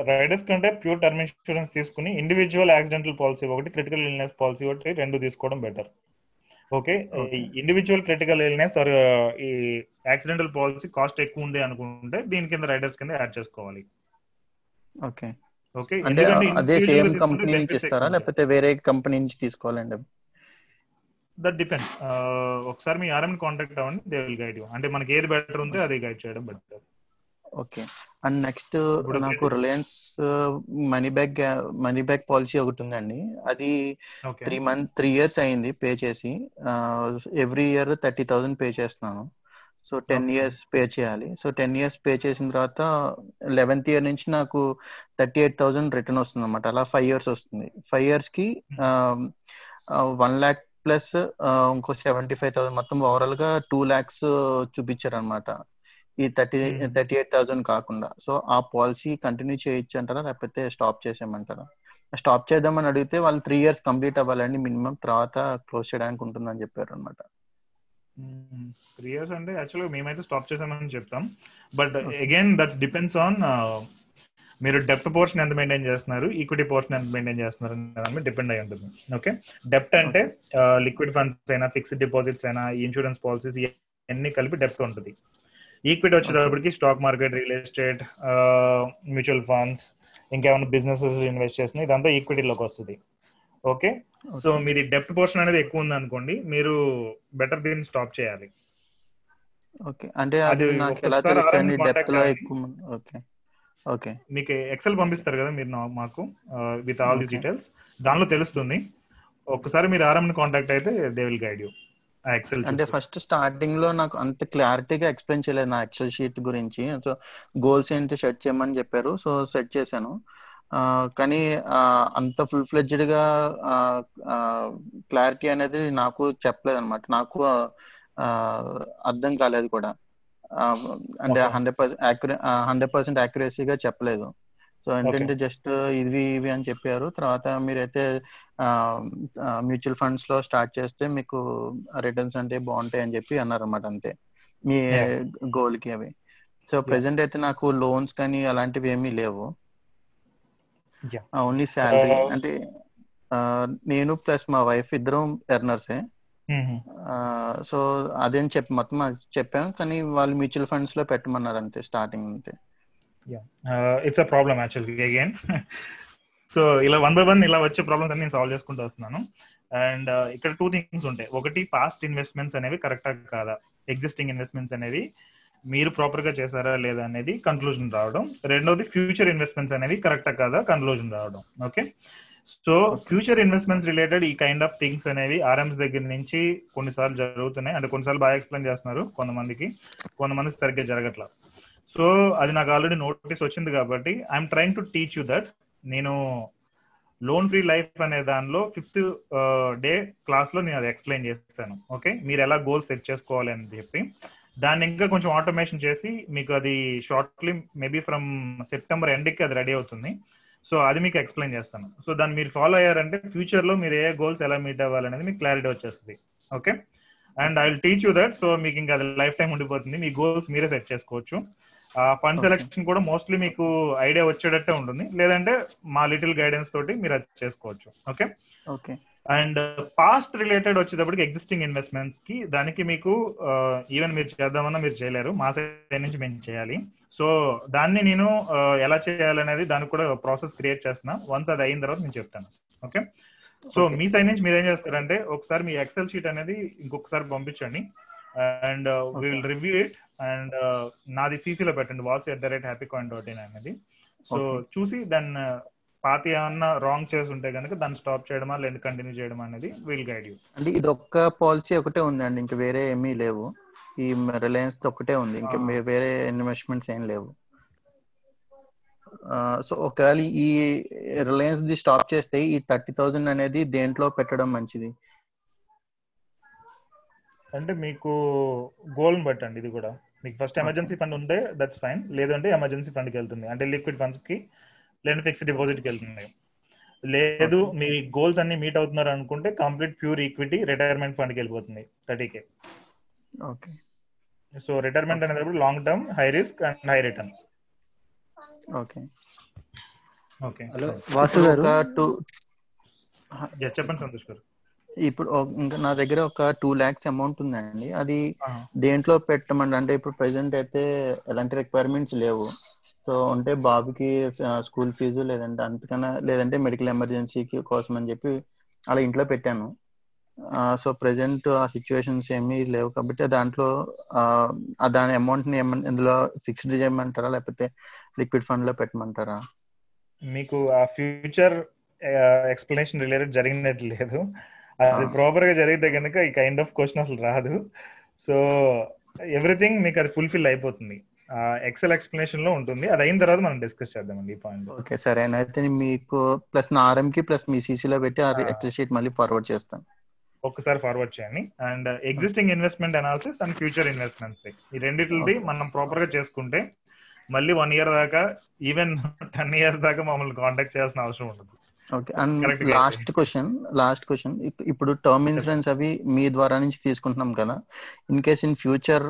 రైడర్స్ కంటే ప్యూర్ టర్మ్ ఇన్సూరెన్స్ తీసుకుని ఇండివిజువల్ యాక్సిడెంటల్ పాలసీ ఒకటి క్రిటికల్ ఇల్నెస్ పాలసీ ఒకటి రెండు తీసుకోవడం better okay individual critical illness or ఈ యాక్సిడెంటల్ పాలసీ కాస్ట్ ఎక్కువ ఉంది అనుకుంటే దీని కింద రైడర్స్ కింద యాడ్ చేసుకోవాలి. ఓకే. ఓకే అంటే అదే సేమ్ కంపెనీ నుంచి ఇస్తారా. లేకపోతే వేరే కంపెనీ నుంచి తీసుకోవాలండి? దట్ డిపెండ్స్ ఒకసారి మీ ఆర్ఎం కాంటాక్ట్ అవ్వండి దే విల్ గైడ్ యూ అంటే మనకి ఏది బెటర్ ఉందో అదే గైడ్ చేయడం బెటర్ ఓకే. అండ్ నెక్స్ట్ నాకు Reliance money back money back policy ఒకటి ఉందండి. అది త్రీ మంత్ త్రీ ఇయర్స్ అయింది పే చేసి. Every year thirty thousand pay చేస్తున్నాను. So ten. ఇయర్స్ పే చేయాలి. సో టెన్ ఇయర్స్ పే చేసిన తర్వాత లెవెన్త్ ఇయర్ నుంచి నాకు థర్టీ ఎయిట్ థౌసండ్ రిటర్న్ వస్తుంది అనమాట అలా ఫైవ్ ఇయర్స్ వస్తుంది. ఫైవ్ ఇయర్స్కి వన్ ల్యాక్ ప్లస్ ఇంకో సెవెంటీ ఫైవ్ థౌసండ్. మొత్తం ఓవరాల్గా టూ ల్యాక్స్ చూపించారు అనమాట ఈ thirty Hmm. Thirty eight thousand కాకుండా. సో ఆ పాలసీ కంటిన్యూ చేయొచ్చు అంటారా లేకపోతే స్టాప్ చేసేయమంటారా? స్టాప్ చేద్దామని అడిగితే వాళ్ళు త్రీ ఇయర్స్ కంప్లీట్ అవ్వాలండి. మినిమం తర్వాత క్లోజ్ చేయడానికి ఉంటుందని చెప్పారు అనమాట త్రీ ఇయర్స్ అంటే యాక్చువల్గా మేమైతే స్టాప్ చేసామని చెప్తాం. But again that depends on మీరు డెప్ట్ పోర్షన్ ఎంత మెయింటైన్ చేస్తున్నారు? ఈక్విటీ పోర్షన్ ఎంత మెయింటైన్ చేస్తున్నారు అనే దాని మీద డిపెండ్ అయి ఉంటుంది. ఓకే? డెప్ట్ అంటే లిక్విడ్ ఫండ్స్ అయినా ఫిక్స్డ్ డిపాజిట్స్ అయినా ఇన్సూరెన్స్ పాలసీస్ ఇవన్నీ కలిపి డెప్ట్ ఉంటుంది. ఈక్విటీ వచ్చేటప్పటికి stock market real estate mutual funds ఇంకేమైనా బిజినెస్ ఇన్వెస్ట్ చేస్తుంది ఇదంతా ఈక్విటీలోకి వస్తుంది. ఓకే సో మీది డెప్ట్ పోర్షన్ అనేది ఎక్కువ ఉంది అనుకోండి మీరు బెటర్ దీన్ని స్టాప్ చేయాలి. ఓకే అంటే అది అది నాకు ఎలా ఒక్కసారి తెలుస్తుంది? RM డెప్త్లో contact ఎక్కువ ఓకే ఓకే మీకు ఎక్సెల్ పంపిస్తారు కదా మీరు మాకు విత్ ఆల్ ది. డీటెయిల్స్ దానిలో తెలుస్తుంది. ఒక్కసారి మీరు ఆర్ఎం కాంటాక్ట్ అయితే దే విల్ గైడ్ యూ అంటే ఫస్ట్ స్టార్టింగ్లో నాకు అంత క్లారిటీగా ఎక్స్ప్లెయిన్ చేయలేదు నా ఎక్సెల్ షీట్ గురించి. సో గోల్స్ ఏంటి సెట్ చేయమని చెప్పారు. సో సెట్ చేశాను. కానీ అంత ఫుల్ ఫ్లెడ్జ్డ్గా క్లారిటీ అనేది నాకు చెప్పలేదు అనమాట నాకు అర్థం కాలేదు కూడా. అంటే. హండ్రెడ్ పర్సెంట్ హండ్రెడ్ పర్సెంట్ యాక్యురసీగా చెప్పలేదు. సో ఏంటంటే జస్ట్ ఇవి ఇవి అని చెప్పారు. తర్వాత మీరైతే మ్యూచువల్ ఫండ్స్లో స్టార్ట్ చేస్తే మీకు రిటర్న్స్ అంటే బాగుంటాయి అని చెప్పి అన్నారు అనమాట అంతే. మీ. గోల్కి అవి. సో ప్రెసెంట్ అయితే నాకు లోన్స్ కానీ అలాంటివి ఏమీ లేవు. Only salary. Uh, అంటే నేను ప్లస్ మా వైఫ్ ఇద్దరం ఎర్నర్సే. సో అదేం చెప్పి మొత్తం చెప్పాను కానీ వాళ్ళు మ్యూచువల్ ఫండ్స్లో పెట్టమన్నారు అంతే స్టార్టింగ్ అంతే. ఇట్స్ అ ప్రాబ్లమ్ యాక్చువల్గా అగైన్ సో ఇలా వన్ బై వన్ ఇలా వచ్చే ప్రాబ్లమ్స్ అన్ని నేను సాల్వ్ చేసుకుంటూ వస్తున్నాను. అండ్ ఇక్కడ టూ థింగ్స్ ఉంటాయి. ఒకటి పాస్ట్ ఇన్వెస్ట్మెంట్స్ అనేవి కరెక్టా కాదా? ఎగ్జిస్టింగ్ ఇన్వెస్ట్మెంట్స్ అనేవి మీరు ప్రాపర్గా చేశారా లేదా అనేది కన్క్లూజన్ రావడం. రెండోది ఫ్యూచర్ ఇన్వెస్ట్మెంట్స్ అనేవి కరెక్టా కాదా? కన్క్లూజన్ రావడం. Okay so future investments related ఈ కైండ్ ఆఫ్ థింగ్స్ అనేవి ఆర్ఎంస్ దగ్గర నుంచి కొన్నిసార్లు జరుగుతున్నాయి. అంటే కొన్నిసార్లు బాగా ఎక్స్ప్లెయిన్ చేస్తున్నారు కొంతమందికి. కొంతమంది సరిగ్గా జరగట్లా. సో అది నాకు ఆల్రెడీ నోటీస్ వచ్చింది కాబట్టి I'm trying to teach you that నేను లోన్ ఫ్రీ లైఫ్ అనే దానిలో ఫిఫ్త్ డే క్లాస్లో నేను అది ఎక్స్ప్లెయిన్ చేస్తాను. ఓకే మీరు ఎలా గోల్ సెట్ చేసుకోవాలి అని చెప్పి. దాన్ని ఇంకా కొంచెం ఆటోమేషన్ చేసి మీకు అది షార్ట్లీ మేబీ ఫ్రమ్ సెప్టెంబర్ ఎండ్కి అది రెడీ అవుతుంది. సో అది మీకు ఎక్స్ప్లెయిన్ చేస్తాను. సో దాన్ని మీరు ఫాలో అయ్యారంటే ఫ్యూచర్లో మీరు ఏ గోల్స్ ఎలా మీట్ అవ్వాలనేది మీకు క్లారిటీ వచ్చేస్తుంది. Okay and I will teach you that so మీకు ఇంకా అది లైఫ్ టైం ఉండిపోతుంది. మీ గోల్స్ మీరే సెట్ చేసుకోవచ్చు. ఫండ్ సెలెక్షన్ కూడా మోస్ట్లీ మీకు ఐడియా వచ్చేటట్టే ఉంటుంది. లేదంటే మా లిటిల్ గైడెన్స్ తోటి మీరు అది చేసుకోవచ్చు. Okay okay and past related వచ్చేటప్పటికి ఎగ్జిస్టింగ్ ఇన్వెస్ట్మెంట్స్కి దానికి మీకు ఈవెన్ మీరు చేద్దామన్నా మీరు చేయలేరు. మా సైడ్ నుంచి మేము చేయాలి. సో దాన్ని నేను ఎలా చేయాలనేది దానికి కూడా ప్రాసెస్ క్రియేట్ చేస్తున్నా. వన్స్ అది అయిన తర్వాత నేను చెప్తాను. ఓకే సో మీ సైడ్ నుంచి మీరు ఏం చేస్తారంటే ఒకసారి మీ ఎక్సెల్ షీట్ అనేది ఇంకొకసారి పంపించండి. And will review it and నాది సీసీలో పెట్టండి. What's at the rate happy coin dot in అనేది సో. చూసి దాన్ని పాతి ఏమన్నా రాంగ్ చేసి ఉంటే కనుక దాన్ని స్టాప్ చేయడమా? లేదా కంటిన్యూ చేయడం అనేది విల్ గైడ్ యూ అంటే ఇది ఒక్క పాలసీ ఒకటే ఉందండి. ఇంకా వేరే ఏమీ లేవు. ఈ రిలయన్స్ ఒకటే ఉంది. ఇంకా వేరే ఇన్వెస్ట్మెంట్స్ ఏం లేవు. సో ఒకవేళ ఈ రిలయన్స్ ది స్టాప్ చేస్తే ఈ థర్టీ థౌజండ్ అనేది దేంట్లో పెట్టడం మంచిది? అంటే మీకు గోల్ని బట్టండి ఇది కూడా. మీకు ఫస్ట్ ఎమర్జెన్సీ ఫండ్ ఉంటే దట్స్ ఫైన్ లేదంటే ఎమర్జెన్సీ ఫండ్కి వెళ్తుంది. అంటే లిక్విడ్ ఫండ్స్కి లేదంటే ఫిక్స్డ్ డిపాజిట్కి వెళ్తుంది. లేదు మీ గోల్స్ అన్ని మీట్ అవుతున్నారు అనుకుంటే కంప్లీట్ ప్యూర్ ఈక్విటీ రిటైర్మెంట్ ఫండ్కి వెళ్ళిపోతుంది thirty K okay so retirement అనేటప్పుడు long term high risk and high return okay okay hello Vasu గారు? చెప్పండి సంతోష్ గారు. ఇప్పుడు ఇంకా నా దగ్గర ఒక టూ ల్యాక్స్ అమౌంట్ ఉందండి. అది దేంట్లో పెట్టమండి. అంటే ఇప్పుడు ప్రెసెంట్ అయితే ఎలాంటి రిక్వైర్మెంట్స్ లేవు. సో అంటే బాబుకి స్కూల్ ఫీజు లేదంటే అంతకన్నా లేదంటే మెడికల్ ఎమర్జెన్సీకి కోసం అని చెప్పి అలా ఇంట్లో పెట్టాను. సో ప్రెసెంట్ ఆ సిచ్యువేషన్స్ ఏమీ లేవు. కాబట్టి దాంట్లో దాని అమౌంట్ని ఏమన్నా ఇందులో ఫిక్స్డ్ చేయమంటారా? లేకపోతే లిక్విడ్ ఫండ్లో పెట్టమంటారా? మీకు ఆ ఫ్యూచర్ ఎక్స్ప్లెనేషన్ రిలేటెడ్ జరిగినట్టు లేదు. అది ప్రాపర్గా జరిగితే కనుక ఈ కైండ్ ఆఫ్ క్వశ్చన్ అసలు రాదు. సో ఎవ్రీథింగ్ మీకు అది ఫుల్ఫిల్ అయిపోతుంది. ఎక్సెల్ ఎక్స్ప్లెనేషన్లో ఉంటుంది. అది అయిన తర్వాత మనం డిస్కస్ చేద్దామండి ఈ పాయింట్ ఓకే సరే. అయితే మీకు ప్లస్ నా ఆర్ఎం కి ప్లస్ మీ CC లో పెట్టి ఎక్సెల్ షీట్ మళ్ళీ ఫార్వర్డ్ చేస్తాను. ఒక్కసారి ఫార్వర్డ్ చేయండి. And existing investment analysis and future investments ఈ రెండిటిది మనం ప్రాపర్గా చేసుకుంటే మళ్ళీ వన్ ఇయర్ దాకా ఈవెన్ టెన్ ఇయర్స్ దాకా మమ్మల్ని కాంటాక్ట్ చేయాల్సిన అవసరం ఉండదు. Okay and last question last question ఇప్పుడు టర్మ్ ఇన్సూరెన్స్ అవి మీ ద్వారా నుంచి తీసుకుంటున్నాం కదా. ఇన్ కేస్ ఇన్ ఫ్యూచర్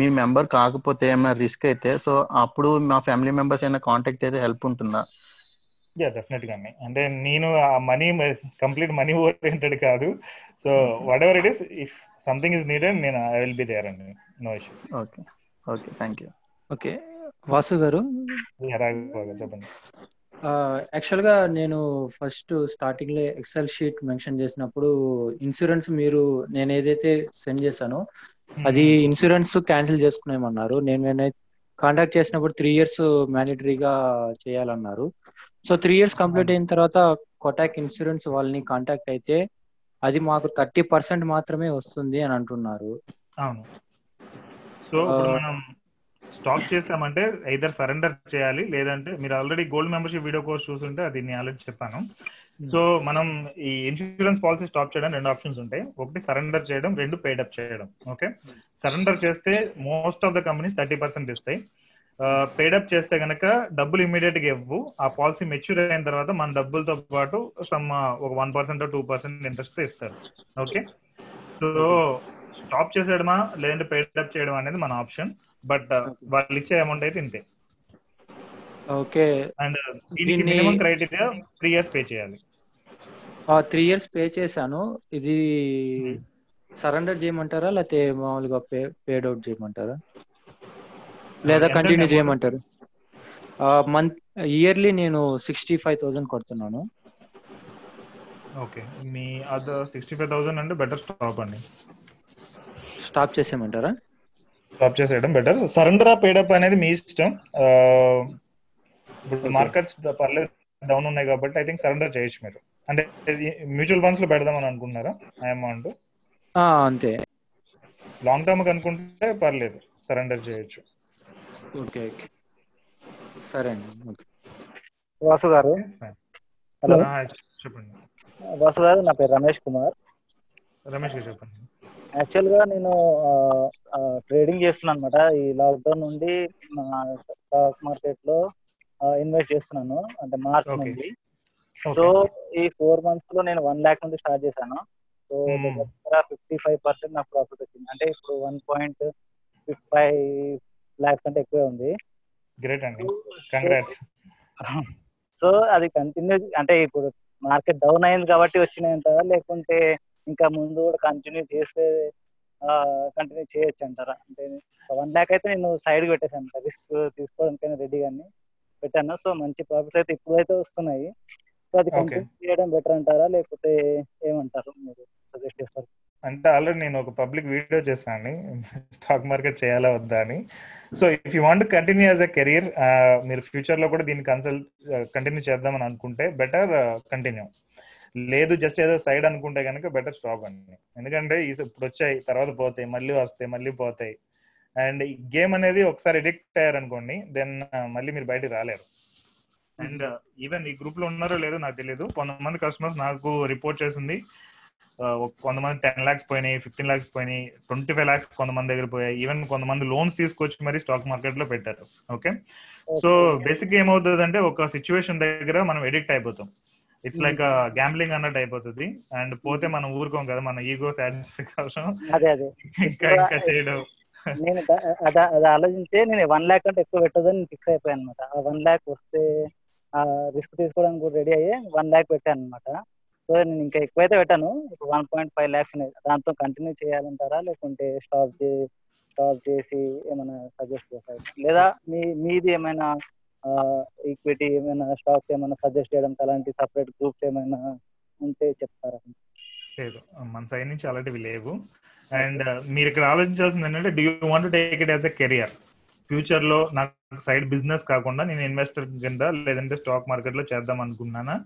మీ మెంబర్ కాకపోతే ఏమైనా రిస్క్ అయితే సో అప్పుడు మా ఫ్యామిలీ మెంబర్స్ అయినా కాంటాక్ట్ అయితే హెల్ప్ ఉంటుందా? యా డెఫినెట్గా అంటే నేను ఆ మనీ కంప్లీట్ మనీ ఓరియంటెడ్ కాదు. So whatever it is if something is needed నేను ఐ విల్ బి దేర్ అండి. No issue okay okay thank you okay Vasu గారు చెప్పండి. యాక్చువల్గా నేను ఫస్ట్ స్టార్టింగ్లో ఎక్సెల్ షీట్ మెన్షన్ చేసినప్పుడు ఇన్సూరెన్స్ మీరు నేను ఏదైతే సెండ్ చేశానో అది ఇన్సూరెన్స్ క్యాన్సిల్ చేసుకునేమన్నారు. నేను కాంటాక్ట్ చేసినప్పుడు త్రీ ఇయర్స్ మ్యాండేటరీగా చేయాలన్నారు. సో త్రీ ఇయర్స్ కంప్లీట్ అయిన తర్వాత కొటాక్ ఇన్సూరెన్స్ వాళ్ళని కాంటాక్ట్ అయితే అది మాకు థర్టీ పర్సెంట్ మాత్రమే వస్తుంది అని అంటున్నారు. అవును. సో మనం స్టాక్ చేసామంటే ఐదర్ సరెండర్ చేయాలి లేదంటే మీరు already gold membership video course చూస్తుంటే అది నేను ఆల్రెడీ చెప్పాను. సో మనం ఈ ఇన్సూరెన్స్ పాలసీ స్టాప్ చేయడం రెండు ఆప్షన్స్ ఉంటాయి. ఒకటి సరెండర్ చేయడం రెండు పేడప్ చేయడం. ఓకే సరెండర్ చేస్తే most of the companies thirty percent ఇస్తాయి. పేడప్ చేస్తే గనక డబ్బులు ఇమీడియట్గా ఇవ్వు. ఆ పాలసీ మెచ్యూర్ అయిన తర్వాత మన డబ్బులతో పాటు సమ్ ఒక one percent two percent interest ఇస్తారు. ఓకే సో స్టాప్ చేసేయడమా లేదంటే పేడప్ చేయడం అనేది మన ఆప్షన్ బట్ వాళ్ళు ఇచ్చే అమౌంట్ అయితే ఇంతే. ఓకే. అండ్ దీనికి minimum criteria three years pay చేయాలి. త్రీ ఇయర్స్ పే చేశాను. ఇది సరెండర్ చేయమంటారా? లేకపోతే మామూలుగా పే పేడ్ అవుట్ చేయమంటారా? లేదా కంటిన్యూ? చేయమంటారు? మంత్ ఇయర్లీ నేను సిక్స్టీ ఫైవ్ థౌసండ్ కొడుతున్నాను. ఓకే. మీ అదర్ సిక్స్టీ ఫైవ్ థౌసండ్ అంటే బెటర్ స్టాప్ అండి. స్టాప్ చేసేయమంటారా? స్టాప్ చేసేయడం బెటర్ సరెండర్ పేడప్ అనేది మీ ఇష్టం. ఇప్పుడు మార్కెట్స్ పర్లేదు డౌన్ ఉన్నాయి కాబట్టి ఐ థింక్ సరెండర్ చేయొచ్చు మీరు. అంటే మ్యూచువల్ ఫండ్స్లో పెడదామని అనుకుంటున్నారా? ఆ అమౌంట్ ఆ, అంతే. లాంగ్ టర్మ్ అనుకుంటే పర్లేదు సరెండర్ చేయొచ్చు. ఓకే ఓకే సరే అండి ఓకే. వాసు గారు. హలో చెప్పండి. వాసు గారు నా పేరు రమేష్ కుమార్. రమేష్ గారు చెప్పండి. యాక్చువల్గా నేను ట్రేడింగ్ చేస్తున్నాను అనమాట ఈ లాక్డౌన్ నుండి స్టాక్ మార్కెట్లో ఇన్వెస్ట్ చేస్తున్నాను. అంటే మార్చ్. నుండి. సో ఈ ఫోర్ మంత్స్లో నేను వన్ ల్యాక్ నుండి స్టార్ట్ చేశాను. సో. దగ్గర ఫిఫ్టీ ఫైవ్ పర్సెంట్ నాకు ప్రాఫిట్ వచ్చింది. అంటే ఇప్పుడు one point fifty five lakhs అంటే ఎక్కువే ఉంది. గ్రేట్ అండి. <laughs> సో అది కంటిన్యూ అంటే ఇప్పుడు మార్కెట్ డౌన్ అయింది కాబట్టి వచ్చినాయంటారా లేకుంటే ఇంకా ముందు కూడా కంటిన్యూ చేస్తే కంటిన్యూ చేయొచ్చు అంటారా? అంటే వన్ ల్యాక్ అయితే నేను సైడ్ పెట్టేసాను రిస్క్ తీసుకోవడానికైనా రెడీ కానీ పెట్టాను. సో మంచి ప్రాఫిట్స్ అయితే ఇప్పుడైతే వస్తున్నాయి. సో అది. కంటిన్యూ చేయడం బెటర్ అంటారా? లేకపోతే ఏమంటారు మీరు సజెస్ట్ చేస్తారు? అంటే ఆల్రెడీ నేను ఒక పబ్లిక్ వీడియో చేశాను. స్టాక్ మార్కెట్ చేయాలా వద్దా అని. So if you want continue as a career మీరు ఫ్యూచర్లో కూడా దీన్ని కన్సల్ట్ కంటిన్యూ చేద్దామని అనుకుంటే బెటర్ కంటిన్యూ లేదు జస్ట్ ఏదో సైడ్ అనుకుంటే కనుక బెటర్ స్టాప్ అండి. ఎందుకంటే ఇప్పుడు వచ్చాయి తర్వాత పోతాయి మళ్ళీ వస్తాయి మళ్ళీ పోతాయి. అండ్ ఈ గేమ్ అనేది ఒకసారి ఎడిక్ట్ అయ్యారనుకోండి దెన్ మళ్ళీ మీరు బయటికి రాలేరు. అండ్ ఈవెన్ ఈ గ్రూప్లో ఉన్నారో లేదో నాకు తెలియదు కొంతమంది కస్టమర్స్ నాకు రిపోర్ట్ చేసింది. కొంతమంది టెన్ లాక్స్ పోయినాయి ఫిఫ్టీన్ లాక్స్ పోయినాయి ట్వంటీ ఫైవ్ లాక్స్ కొంతమంది దగ్గర పోయాయి. ఈవెన్ కొంతమంది లోన్స్ తీసుకొచ్చి మరి స్టాక్ మార్కెట్లో పెట్టారు. ఓకే సో బేసిక్ ఏమవుతుంది అంటే ఒక సిచ్యువేషన్ దగ్గర మనం ఎడిక్ట్ అయిపోతాం. ఇట్స్ లైక్ గ్యాంబ్లింగ్ అన్నట్టు అయిపోతుంది. అండ్ పోతే మనం ఊరుకోం కదా మన ఈగో కోసం అదే అదే. ఇంకా ఇంకా చేయడం. నేను అద- ఆలోచించే నేను వన్ ల్యాక్ అంటే ఎక్కువ పెట్టదని ఫిక్స్ అయిపోయాను అనమాట ఆ వన్ ల్యాక్ వస్తే ఆ రిస్క్ తీసుకోవడానికి కూడా రెడీ అయ్యి వన్ ల్యాక్ పెట్టాను అనమాట సో నేను ఇంకా ఎక్కువైతే పెట్టాను. ఇప్పుడు వన్ పాయింట్ ఫైవ్ ల్యాక్స్ దాంతో కంటిన్యూ చేయాలంటారా? లేకుంటే స్టాప్ చే స్టాప్ చేసి ఏమైనా సజెస్ట్ చేస్తారా? లేదా మీ మీది ఏమైనా ఈక్విటీ ఏమైనా స్టాక్స్ ఏమైనా సజెస్ట్ చేయడం అలాంటి సపరేట్ గ్రూప్స్ ఏమైనా ఉంటే చెప్తారా లేదు. మన సైడ్ నుంచి అలాంటివి లేవు. అండ్ మీరు ఇక్కడ ఆలోచించాల్సింది ఏంటంటే do you want take it as a career ఫ్యూచర్లో నాకు సైడ్ బిజినెస్ కాకుండా నేను ఇన్వెస్టర్ కింద లేదంటే స్టాక్ మార్కెట్లో చేద్దాం అనుకున్నానా?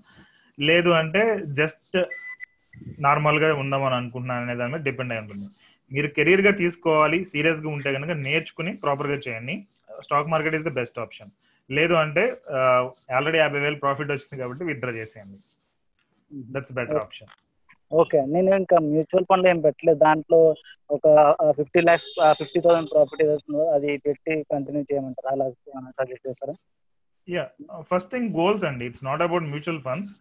లేదు అంటే జస్ట్ నార్మల్గా ఉందామని అనుకుంటున్నాను అనే దాని మీద డిపెండ్ అయి ఉంటుంది. మీరు కెరీర్గా తీసుకోవాలి సీరియస్గా ఉంటే కనుక నేర్చుకుని ప్రాపర్గా చేయండి. Stock market is the best option లేదు అంటే ఆల్రెడీ యాభై వేలు ప్రాఫిట్ వచ్చింది కాబట్టి విత్డ్రా చేసేయండి. That's better option okay. నేను ఇంకా మ్యూచువల్ ఫండ్ ఏం పెట్టలేదు. దాంట్లో ఒక fifty lakhs fifty thousand property వస్తుందో అది పెట్టి కంటిన్యూ చేయమంటారా? అలా సజెస్ట్ చేస్తారా? యా ఫస్ట్ థింగ్ గోల్స్ అండి. It's not about mutual funds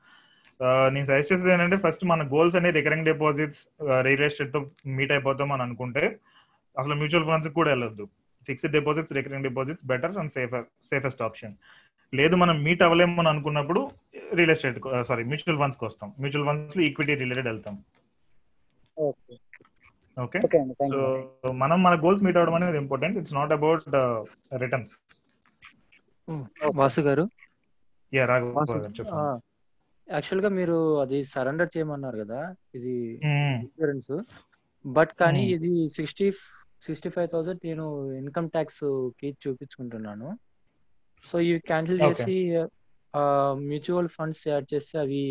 నేను సజెస్ట్ చేసేది ఏంటంటే ఫస్ట్ మన గోల్స్ అనేది రికరింగ్ డిపాజిట్స్ రియల్ ఎస్టేట్తో మీట్ అయిపోతాం అని అనుకుంటే అసలు మ్యూచువల్ ఫండ్స్ కూడా వెళ్ళొద్దు. Fixed deposits recurring deposits better and safer safest option లేదు మనం మీట్ అవ్వలేము అని అనుకున్నప్పుడు రియల్ ఎస్టేట్ సారీ మ్యూచువల్ ఫండ్స్కి వస్తాం. మ్యూచువల్ ఫండ్స్లో ఈక్విటీ రిలేటెడ్ వెళ్తాం. ఓకే సో మనం మన గోల్స్ మీట్ అవ్వడం అనేది important it's not about returns Vasu garu? Yeah Raghava Vasu గారు చెప్పండి యాక్చువల్గా మీరు అది సరెండర్ చేయమన్నారు కదా ఇది. ఇన్సూరెన్స్ బట్ కానీ మ్మ్. ఇది సిక్స్టీ సిక్స్టీ ఫైవ్ థౌసండ్ నేను ఇన్కమ్ ట్యాక్స్కి చూపించుకుంటున్నాను. సో ఇవి క్యాన్సిల్. చేసి మ్యూచువల్ ఫండ్స్ యాడ్ చేస్తే అవి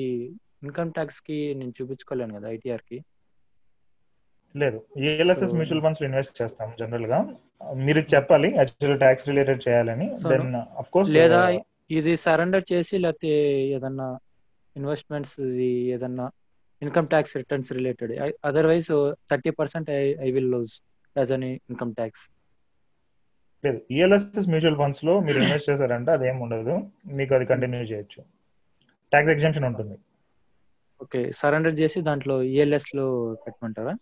ఇన్కమ్ ట్యాక్స్కి నేను చూపించుకోలేను కదా ఐటీఆర్కి. లేదు. ఏఎల్ఎస్ఎస్ మ్యూచువల్ ఫండ్స్ ఇన్వెస్ట్ చేస్తాం జనరల్గా. మీరు చెప్పాలి యాక్చువల్ ట్యాక్స్ రిలేటెడ్ చేయాలని. దెన్ అఫ్ కోర్స్ లేదా ఇది సరెండర్ చేసి లేకపోతే ఏదన్నా ఇన్వెస్ట్మెంట్స్ ఏదన్నా income tax returns related otherwise thirty percent I I will lose as an income tax లేదు ఈఎల్ఎస్ఎస్ మ్యూచువల్ ఫండ్స్లో మీరు ఇన్వెస్ట్ చేశారంటే అదేం ఉండదు. మీకు అది కంటిన్యూ చేయొచ్చు. ట్యాక్స్ ఎగ్జామ్షన్ ఉంటుంది. ఓకే సరెండర్ చేసి దాంట్లో ఈఎల్ఎస్లో పెట్టమంటారా?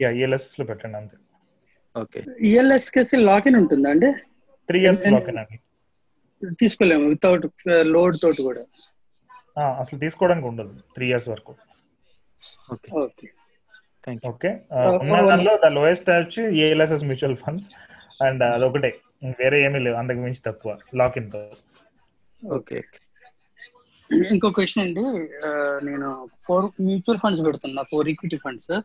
యా ఈఎల్ఎస్ఎస్లో పెట్టండి అంతే. ఓకే. ఈఎల్ఎస్ కేసి లాకిన్ ఉంటుందా అండి? త్రీ ఇయర్స్ ఎన్- లాక్ అండి. తీసుకోలేము వితౌట్ లోడ్ తోటి కూడా. అసలు తీసుకోవడానికి ఉండదు త్రీ ఇయర్స్ వరకు. ఓకే. ఓకే. ఓకే. Uh, ఉన్న one- దానిలో ద లోయెస్ట్ వచ్చి ఏఎల్ఎస్ఎస్ మ్యూచువల్ ఫండ్స్ అండ్ అదొకటే. వేరే ఏమీ లేవు అంతకు మించి తక్కువ లాక్ ఇన్తో ఓకే ఇంకో క్వశ్చన్ అండి. నేను ఫోర్ మ్యూచువల్ ఫండ్స్ పెడుతున్నా four equity funds.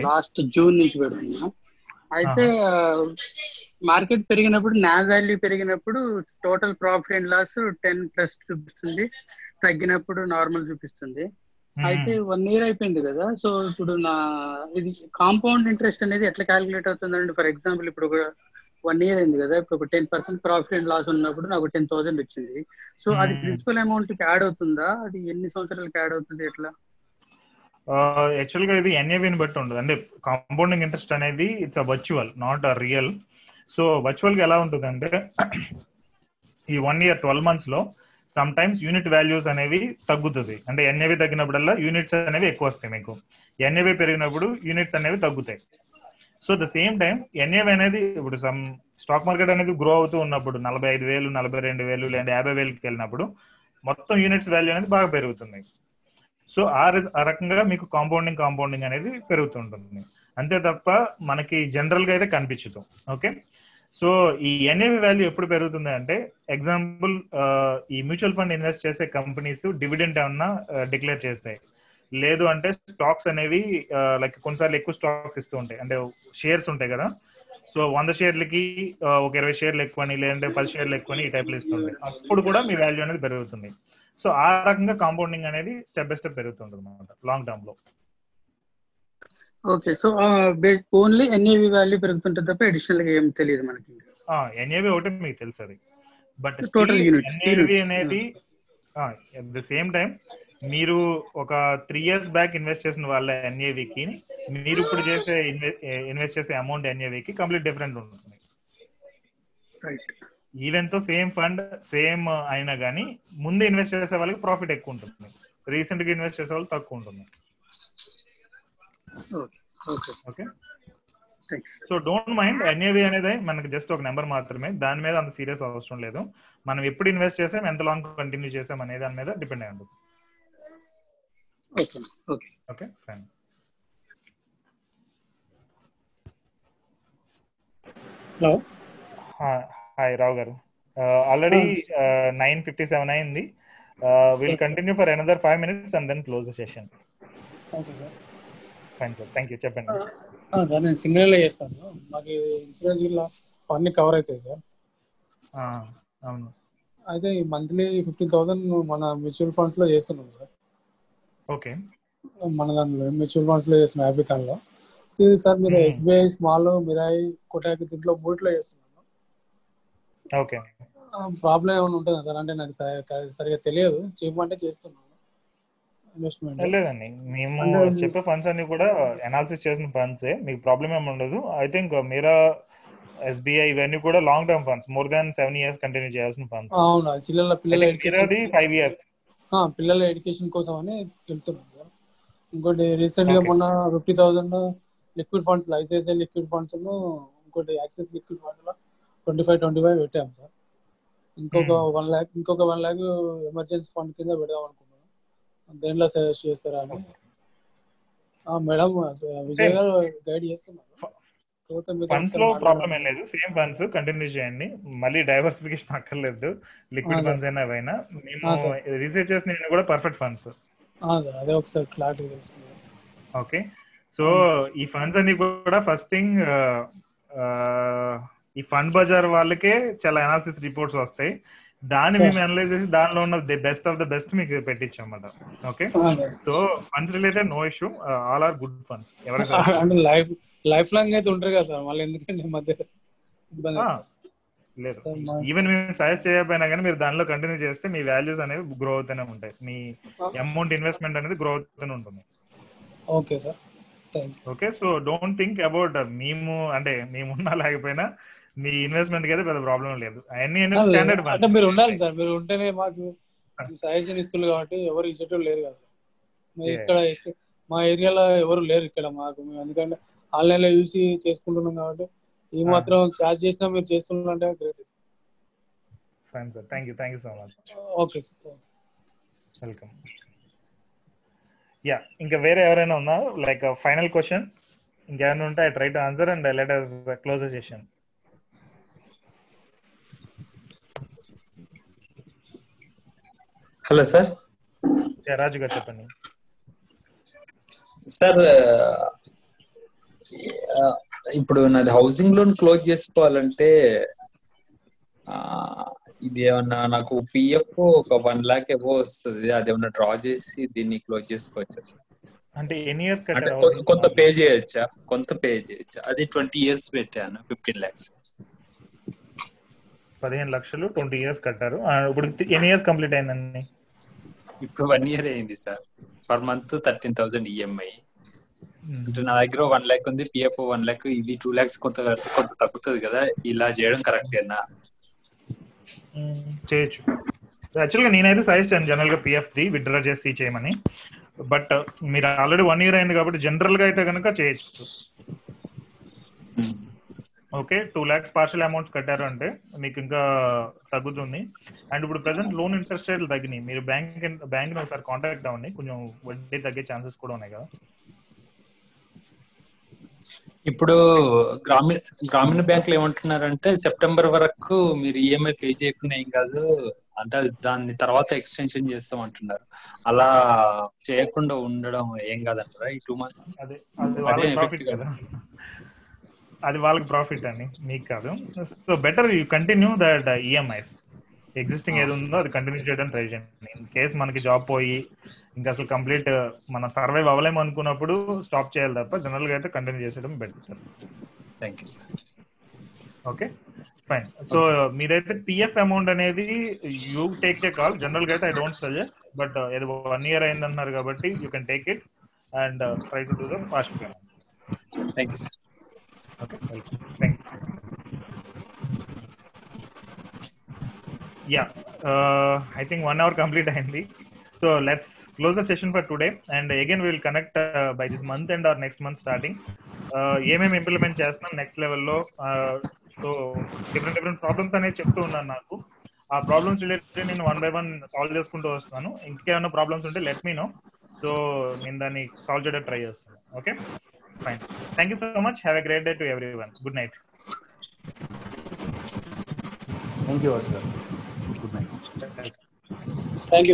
Last June నుంచి పెడుతున్నా. అయితే మార్కెట్ పెరిగినప్పుడు నా వాల్యూ పెరిగినప్పుడు total profit and loss ten plus చూపిస్తుంది తగ్గినప్పుడు నార్మల్ చూపిస్తుంది. అయితే వన్ ఇయర్ అయిపోయింది కదా. సో ఇప్పుడు నా ఇది కాంపౌండ్ ఇంట్రెస్ట్ అనేది ఎట్లా క్యాలిక్యులేట్ అవుతుందండి? ఫర్ ఎగ్జాంపుల్ ఇప్పుడు ఒక వన్ ఇయర్ అయింది కదా. ఇప్పుడు ఒక ten percent profit and loss ఉన్నప్పుడు నాకు టెన్ థౌసండ్ వచ్చింది. సో అది. ప్రిన్సిపల్ అమౌంట్కి యాడ్ అవుతుందా? అది ఎన్ని సంవత్సరాలకి యాడ్ అవుతుంది ఎట్లా? యాక్చువల్గా ఇది ఎన్ఏవిని బట్టి ఉండదు. అంటే కాంపౌండింగ్ ఇంట్రెస్ట్ అనేది it's a virtual not a real so వర్చువల్గా ఎలా ఉంటుందంటే ఈ వన్ ఇయర్ ట్వెల్వ్ మంత్స్లో సమ్ టైమ్స్ యూనిట్ వాల్యూస్ అనేవి తగ్గుతుంది. అంటే ఎన్ఏవి తగ్గినప్పుడల్లా యూనిట్స్ అనేవి ఎక్కువ వస్తాయి మీకు. ఎన్ఏవి పెరిగినప్పుడు యూనిట్స్ అనేవి తగ్గుతాయి. So the same time NAV అనేది ఇప్పుడు సమ్ స్టాక్ మార్కెట్ అనేది గ్రో అవుతూ ఉన్నప్పుడు నలభై ఐదు వేలు నలభై రెండు వేలు లేదా యాభై వేలకి వెళ్ళినప్పుడు మొత్తం యూనిట్స్ వాల్యూ అనేది బాగా పెరుగుతుంది. సో ఆ ఆ రకంగా మీకు కాంపౌండింగ్ కాంపౌండింగ్ అనేది పెరుగుతుంటుంది అంతే తప్ప మనకి జనరల్గా అయితే కనిపించదు. ఓకే సో ఈ ఎన్ఏవి వాల్యూ ఎప్పుడు పెరుగుతుంది అంటే ఎగ్జాంపుల్ ఈ మ్యూచువల్ ఫండ్ ఇన్వెస్ట్ చేసే కంపెనీస్ డివిడెంట్ ఏమన్నా డిక్లేర్ చేస్తాయి. లేదు అంటే స్టాక్స్ అనేవి లైక్ కొన్నిసార్లు ఎక్కువ స్టాక్స్ ఇస్తూ ఉంటాయి. అంటే షేర్స్ ఉంటాయి కదా. సో వంద షేర్లకి ఒక ఇరవై షేర్లు ఎక్కువని లేదంటే పది షేర్లు ఎక్కువని ఈ టైప్లో ఇస్తుంటాయి అప్పుడు కూడా మీ వాల్యూ అనేది పెరుగుతుంది. సో ఆ రకంగా కాంపౌండింగ్ అనేది స్టెప్ బై స్టెప్ పెరుగుతుంది అనమాట లాంగ్ టర్మ్లో. Okay so only NAV value పెరుగుతుంటుంది తప్ప అడిషనల్గా ఏం తెలియదు మనకి ఎన్ఏవి ఒకటి మీకు తెలుసు అది. బట్ Total units, ఎన్ఏవి అనేది అట్ ద సేమ్ టైం మీరు ఒక త్రీ ఇయర్స్ బ్యాక్ ఇన్వెస్ట్ చేసిన వాళ్ళ ఎన్ఏవికి మీరు ఇప్పుడు చేసే ఇన్వెస్ట్ చేసే అమౌంట్ ఎన్ఏవికి కంప్లీట్ డిఫరెంట్ ఉంటుంది. రైట్ ఈవెన్తో సేమ్ ఫండ్ సేమ్ అయినా కానీ ముందు ఇన్వెస్ట్ చేసే వాళ్ళకి ప్రాఫిట్ ఎక్కువ ఉంటుంది. రీసెంట్గా ఇన్వెస్ట్ చేసే వాళ్ళు తక్కువ ఉంటుంది. Okay so don't mind NAV అనేది మనకి జస్ట్ ఒక నెంబర్ మాత్రమే. దాని మీద అంత సీరియస్ అవసరం లేదు. మనం ఎప్పుడు ఇన్వెస్ట్ చేసాం ఎంత లాంగ్ కంటిన్యూ చేసాం అనే దాని మీద డిపెండ్ అయి ఉంటుంది okay fine hello hi Rao garu. Already nine fifty seven అయింది. Will continue for another five minutes and then close the session okay sir thank you చెప్పండి. సార్ నేను సింగిల్ చేస్తాను. సార్ మాకు ఇన్సూరెన్స్ అన్ని కవర్ అవుతాయి sir. అవును. అయితే monthly fifteen thousand మన మ్యూచువల్ ఫండ్స్లో చేస్తున్నాం సార్. ఓకే. మన దాంట్లో మ్యూచువల్ ఫండ్స్లో చేస్తున్నాం హ్యాపీకాన్లో సార్ మీరు. ఎస్బీఐ స్మాల్ మిరాయి కోటాకి దీంట్లో మూడిట్లో చేస్తున్నాను ఓకే. ప్రాబ్లం ఏమైనా ఉంటుందా సార్? అంటే నాకు సరిగా తెలియదు. చేయమంటే చేస్తున్నాను ఇన్వెస్ట్మెంట్ లేదండి మేము చెప్పే ఫండ్స్ అన్ని కూడా అనాలిసిస్ చేసిన ఫండ్సే మీకు ప్రాబ్లం ఏమి ఉండదు. ఐ థింక్ మీరా ఎస్బీఐ ఇవన్నీ కూడా long term funds more than seven years continue చేయాల్సిన ఫండ్స్ అవును. పిల్లల పిల్లల ఫైవ్ ఇయర్స్ పిల్లల ఎడ్యుకేషన్ కోసం అని వెళ్తున్నాం సార్. ఇంకోటి రీసెంట్గా. మొన్న fifty thousand liquid funds ICICI liquid funds ఇంకోటి యాక్సిస్ లిక్విడ్ ఫండ్స్లో ట్వంటీ ఫైవ్ ట్వంటీ ఫైవ్ పెట్టాం సార్. ఇంకొక Hmm. వన్ ల్యాక్ ఇంకొక వన్ ల్యాక్ ఎమర్జెన్సీ ఫండ్ కింద పెడదాం అనుకున్నాను దేనిలో సజెస్ట్ చేస్తారా అని? ఆ, మేడం విజయ్ గారు గైడ్ చేస్తున్నారు. ఫండ్స్లో ప్రాబ్లం ఏం లేదు. సేమ్ ఫండ్స్ కంటిన్యూ చేయండి. మళ్ళీ డైవర్సిఫికేషన్ అక్కర్లేదు. Liquid funds. అయినా అవైనా. మేము. రీసెర్చ్ చేసిన కూడా పర్ఫెక్ట్ ఫండ్స్ అదే ఒకసారి క్లారిటీ ఓకే సో ఈ ఫండ్స్ అన్ని కూడా ఫస్ట్ థింగ్ ఈ ఫండ్ బజార్ వాళ్ళకే చాలా అనాలిసిస్ రిపోర్ట్స్ వస్తాయి. దాన్ని మేము అనలైజ్ చేసి దానిలో ఉన్న the best of the best మీకు పెట్టించామన్నమాట ఓకే ఆ, sir. So funds related no issue all are good funds ఎవరైనా లైఫ్ లైఫ్ లాంగ్ అయితే ఉంటారు కదా సార్ మళ్ళీ ఎందుకంటే మధ్య అవుతుంది. లేదు. ఈవెన్ మేము సజెస్ట్ చేయకపోయినా కానీ మీరు దానిలో కంటిన్యూ చేస్తే మీ వాల్యూస్ అనేవి గ్రో అవుతూనే ఉంటాయి. మీ అమౌంట్ ఇన్వెస్ట్మెంట్ అనేది గ్రో అవుతూనే ఉంటుంది. Okay sir okay so don't think about మేము అంటే మేమున్నా లేకపోయినా మీ ఇన్వెస్ట్మెంట్కి అయితే పెద్ద ప్రాబ్లం లేదు. అవన్నీ యూ స్టాండర్డ్ అంటే మీరు? ఉండాలి సార్ మీరు ఉంటేనే మాకు సజెషన్ ఇస్తున్నారు కాబట్టి ఎవరు ఇచ్చేటోళ్ళు లేరు కదా. ఇక్కడ ఇక్కడ- మా ఏరియాలో ఎవరు లేరు ఇక్కడ మాకు. మేము ఎందుకంటే ఆన్లైన్లో చూసి చేసుకుంటున్నాం కాబట్టి ఈ మాత్రం చార్జ్ చేసినా మీరు చేస్తున్నారంటే great fine sir thank you thank you so much okay sir welcome yeah ఇంకా వేరే ఎవరైనా ఉన్నా లైక్ ఫైనల్ క్వశ్చన్ ఇంకేమైనా ఉంటే I try to answer and let us close session hello sir. Raju garu చెప్పండి. సార్ ఇప్పుడు నాది హౌసింగ్ లోన్ క్లోజ్ చేసుకోవాలంటే ఇది ఏమన్నా నాకు పిఎఫ్ ఒక వన్ లాక్ ఎబో వస్తుంది. అది ఏమన్నా డ్రా చేసి దీన్ని క్లోజ్ చేసుకోవచ్చా సార్? అంటే ఎన్ని ఇయర్స్ కొంత పే చేయొచ్చా? కొంత పే చేయొచ్చా? అది ట్వంటీ ఇయర్స్ పెట్టాను ఫిఫ్టీన్ లాక్స్ పదిహేను లక్షలు ట్వంటీ ఇయర్స్ కట్టారు. ఇప్పుడు ఎన్ని ఇయర్స్ కంప్లీట్ అయిందండి? ఇప్పుడు వన్ ఇయర్ అయింది sir. Per month thirteen thousand EMI అంటే నా దగ్గర వన్ ల్యాక్ ఉంది పిఎఫ్ వన్ ల్యాక్ ఇది టూ ల్యాక్స్ కొంత కడితే కొంత తగ్గుతుంది కదా ఇలా చేయడం కరెక్టేనా. చేయొచ్చు. యాక్చువల్గా నేనైతే సజెస్ట్ చేయండి జనరల్గా పిఎఫ్ ది విత్డ్రా చేసి చేయమని. బట్ మీరు ఆల్రెడీ వన్ ఇయర్ అయింది కాబట్టి జనరల్గా అయితే కనుక చేయొచ్చు. Okay two lakhs partial amounts కట్టారు అంటే మీకు ఇంకా తగ్గుతుంది. అండ్ ఇప్పుడు ప్రెసెంట్ లోన్ ఇంట్రెస్ట్ రేట్లు తగ్గినాయి. మీరు బ్యాంక్ బ్యాంక్ ఒకసారి కాంటాక్ట్ అవ్వండి. కొంచెం వడ్డీ తగ్గే ఛాన్సెస్ కూడా ఉన్నాయి కదా. ఇప్పుడు గ్రామీణ గ్రామీణ బ్యాంకులు ఏమంటున్నారంటే సెప్టెంబర్ వరకు మీరు ఈఎంఐ పే చేయకుండా ఏం కాదు అంటే దాన్ని తర్వాత ఎక్స్టెన్షన్ చేస్తాం అంటున్నారు అలా చేయకుండా ఉండడం ఏం కాదంటారా? ఈ టూ మంత్స్ అదే అది వాళ్ళకి ప్రాఫిట్ అండి మీకు కాదు. So better you continue that EMIs existing ఏది ఉందో అది కంటిన్యూ చేయడం ట్రై చేయండి. ఇన్ కేస్ మనకి జాబ్ పోయి ఇంకా అసలు కంప్లీట్ మన సర్వైవ్ అవ్వలేము అనుకున్నప్పుడు స్టాప్ చేయాలి తప్ప జనరల్గా అయితే కంటిన్యూ చేసేయడం better sir thank you sir okay fine so మీరైతే టిఎఫ్ అమౌంట్ అనేది యూ టేక్ ఏ కాల్ జనరల్గా అయితే ఐ డోంట్ సజెస్ట్ బట్ ఇది వన్ ఇయర్ అయిందన్నారు కాబట్టి you can take it and try to do the fast thank you okay thank yeah I think one hour complete let's close the close for session for today and again will connect by this month and or next month starting ఏమేమి implement చేస్తున్నాం next లెవెల్లో so different different problems అనేది చెప్తూ ఉన్నాను నాకు. ఆ problems related నేను one by one solve చేసుకుంటూ వస్తున్నాను. ఇంకేమైనా ప్రాబ్లమ్స్ ఉంటే లెట్ మీ నో సో నేను దాన్ని సాల్వ్ చేయడానికి ట్రై చేస్తాను. Okay Fine. Thank you so much. Have a great day to everyone. Good night. Thank you, Oscar. Good night. Thank you.